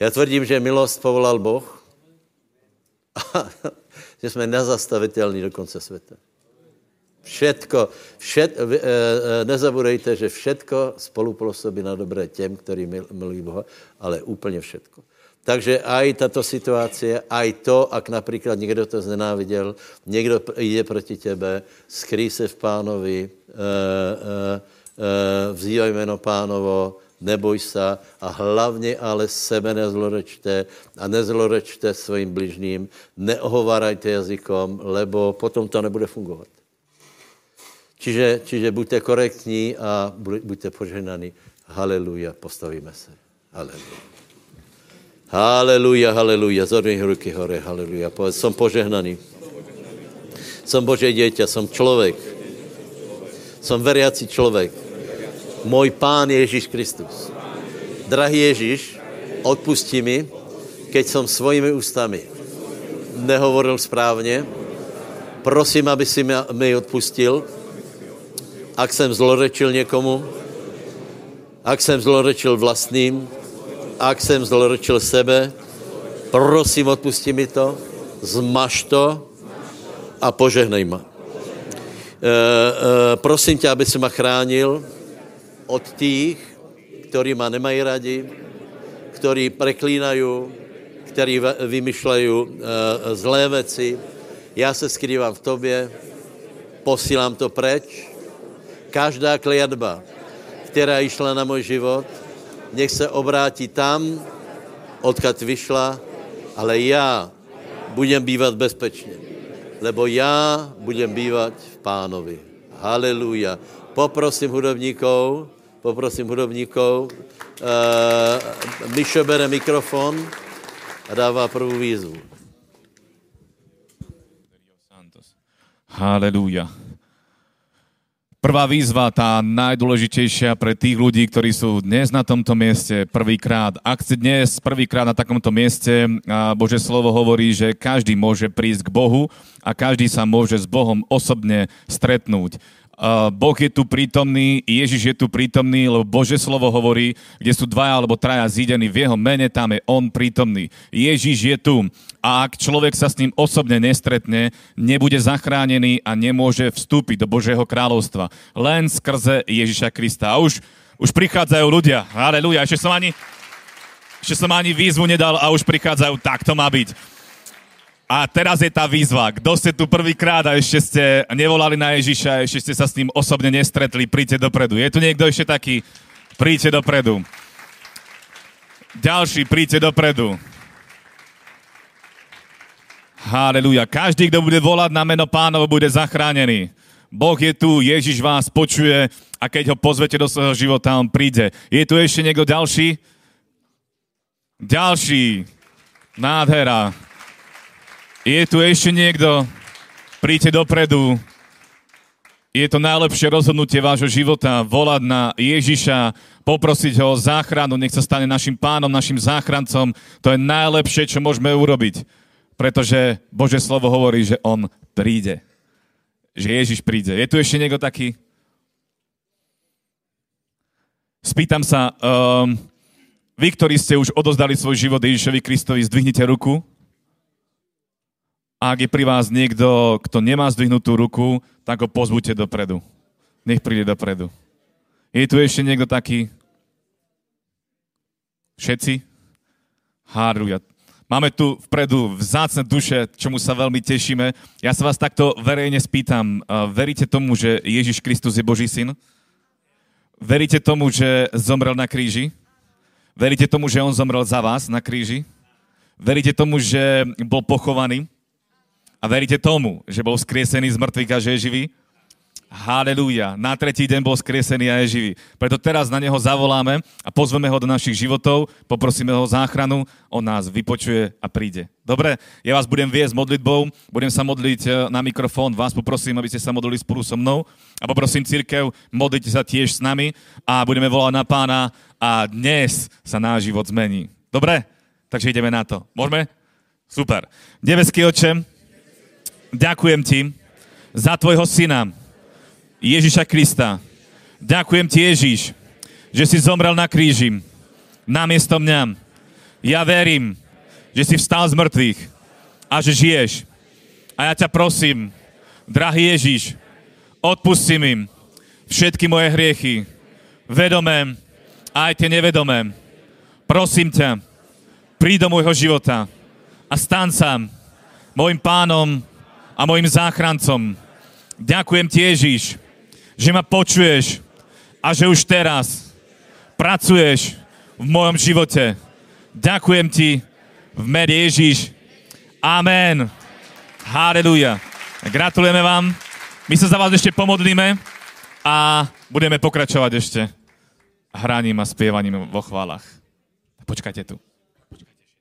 Já tvrdím, že milost povolal Boh a že jsme nezastavitelní do konce světa. Všetko, všet, e, e, nezabudejte, že všetko spolupůsobí na dobré těm, kteří milují Boha, ale úplně všetko. Takže aj tato situace, aj to, ak například někdo to znenáviděl, někdo jde proti tebe, skrý se v pánovi, e, e, e, vzývaj jméno pánovo, neboj se a hlavně ale sebe nezlorečte a nezlorečte svým bližním, neohovarajte jazykom, lebo potom to nebude fungovat. Čiže, čiže buďte korektní a buďte požehnaní. Haleluja, postavíme se. Haleluja. Haleluja, haleluja. Zodvih ruky hore, haleluja. Povedz, som požehnaný. Som Bože dieťa, som člověk. Som veriaci člověk. Můj pán Ježíš Kristus. Drahý Ježíš, odpustí mi, keď som svojimi ústami nehovoril správně. Prosím, aby si mi odpustil, ak jsem zlorečil někomu, ak jsem zlorečil vlastním, ak jsem zlorečil sebe, prosím, odpusti mi to, zmaš to a požehnej ma. E, e, prosím tě, aby si ma chránil od těch, kteří ma nemají radi, kteří preklínají, kteří vymyšlejí e, zlé věci. Já se skrývám v tobě, posílám to preč, Každá kliatba, která išla na můj život, nech se obrátí tam, odkud vyšla, ale já budem bývat bezpečně, lebo já budem bývat v pánovi. Haleluja. Poprosím hudobníkov, poprosím hudobníkov, uh, Mišo bere mikrofon a dává první výzvu. Haleluja. Prvá výzva, tá najdôležitejšia pre tých ľudí, ktorí sú dnes na tomto mieste prvýkrát. Ak ste dnes prvýkrát na takomto mieste, Bože slovo hovorí, že každý môže prísť k Bohu a každý sa môže s Bohom osobne stretnúť. Boh je tu prítomný, Ježiš je tu prítomný, lebo Bože slovo hovorí, kde sú dvaja alebo traja zídení v jeho mene, tam je on prítomný. Ježiš je tu. A ak človek sa s ním osobne nestretne, nebude zachránený a nemôže vstúpiť do Božieho kráľovstva. Len skrze Ježiša Krista. A už, už prichádzajú ľudia. Aleluja. Ešte som ani, ešte som ani výzvu nedal a už prichádzajú. Tak to má byť. A teraz je tá výzva. Kto ste tu prvýkrát a ešte ste nevolali na Ježiša, ešte ste sa s ním osobne nestretli, príďte dopredu. Je tu niekto ešte taký? Príďte dopredu. Ďalší, príďte dopredu. Haleluja. Každý, kto bude volať na meno pánovo, bude zachránený. Boh je tu, Ježiš vás počuje a keď ho pozvete do svojho života, on príde. Je tu ešte niekto ďalší? Ďalší. Nádhera. Je tu ešte niekto? Príďte dopredu. Je to najlepšie rozhodnutie vášho života, volať na Ježiša, poprosiť ho o záchranu, nech sa stane našim pánom, našim záchrancom. To je najlepšie, čo môžeme urobiť. Pretože Bože slovo hovorí, že on príde. Že Ježiš príde. Je tu ešte niekto taký? Spýtam sa, um, vy, ktorí ste už odozdali svoj život Ježišovi Kristovi, zdvihnite ruku. A ak je pri vás niekto, kto nemá zdvihnutú ruku, tak ho pozbuďte dopredu. Nech príde dopredu. Je tu ešte niekto taký? Všetci? Haleluja. Máme tu vpredu vzácne duše, čomu sa veľmi tešíme. Ja sa vás takto verejne spýtam. Veríte tomu, že Ježiš Kristus je Boží syn? Veríte tomu, že zomrel na kríži? Veríte tomu, že on zomrel za vás na kríži? Veríte tomu, že bol pochovaný? A veríte tomu, že bol skriesený z mŕtvych a že je živý? Halelúja. Na tretí deň bol skriesený a je živý. Preto teraz na neho zavoláme a pozveme ho do našich životov, poprosíme ho o záchranu, on nás vypočuje a príde. Dobre, ja vás budem viesť modlitbou, budem sa modliť e, na mikrofón, vás poprosím, aby ste sa modlili spolu so mnou a poprosím církev, modlite sa tiež s nami a budeme volať na pána a dnes sa náš život zmení. Dobre? Takže ideme na to. Môžeme? Super. Nebeský oče, ďakujem ti za tvojho syna, Ježiša Krista. Ďakujem ti, Ježiš, že si zomrel na kríži namiesto mňa. Ja verím, že si vstal z mŕtvych a že žiješ. A ja ťa prosím, drahý Ježiš, odpusti mi všetky moje hriechy, vedomé a aj tie nevedomé. Prosím ťa, príď do môjho života a stan sa môjim pánom a môjim záchrancom. Ďakujem ti, Ježiš, že ma počuješ a že už teraz pracuješ v mojom živote. Ďakujem ti v mene Ježíš. Amen. Haleluja. Gratulujeme vám. My sa za vás ešte pomodlíme a budeme pokračovať ešte hraním a spievaním vo chválach. Počkajte tu.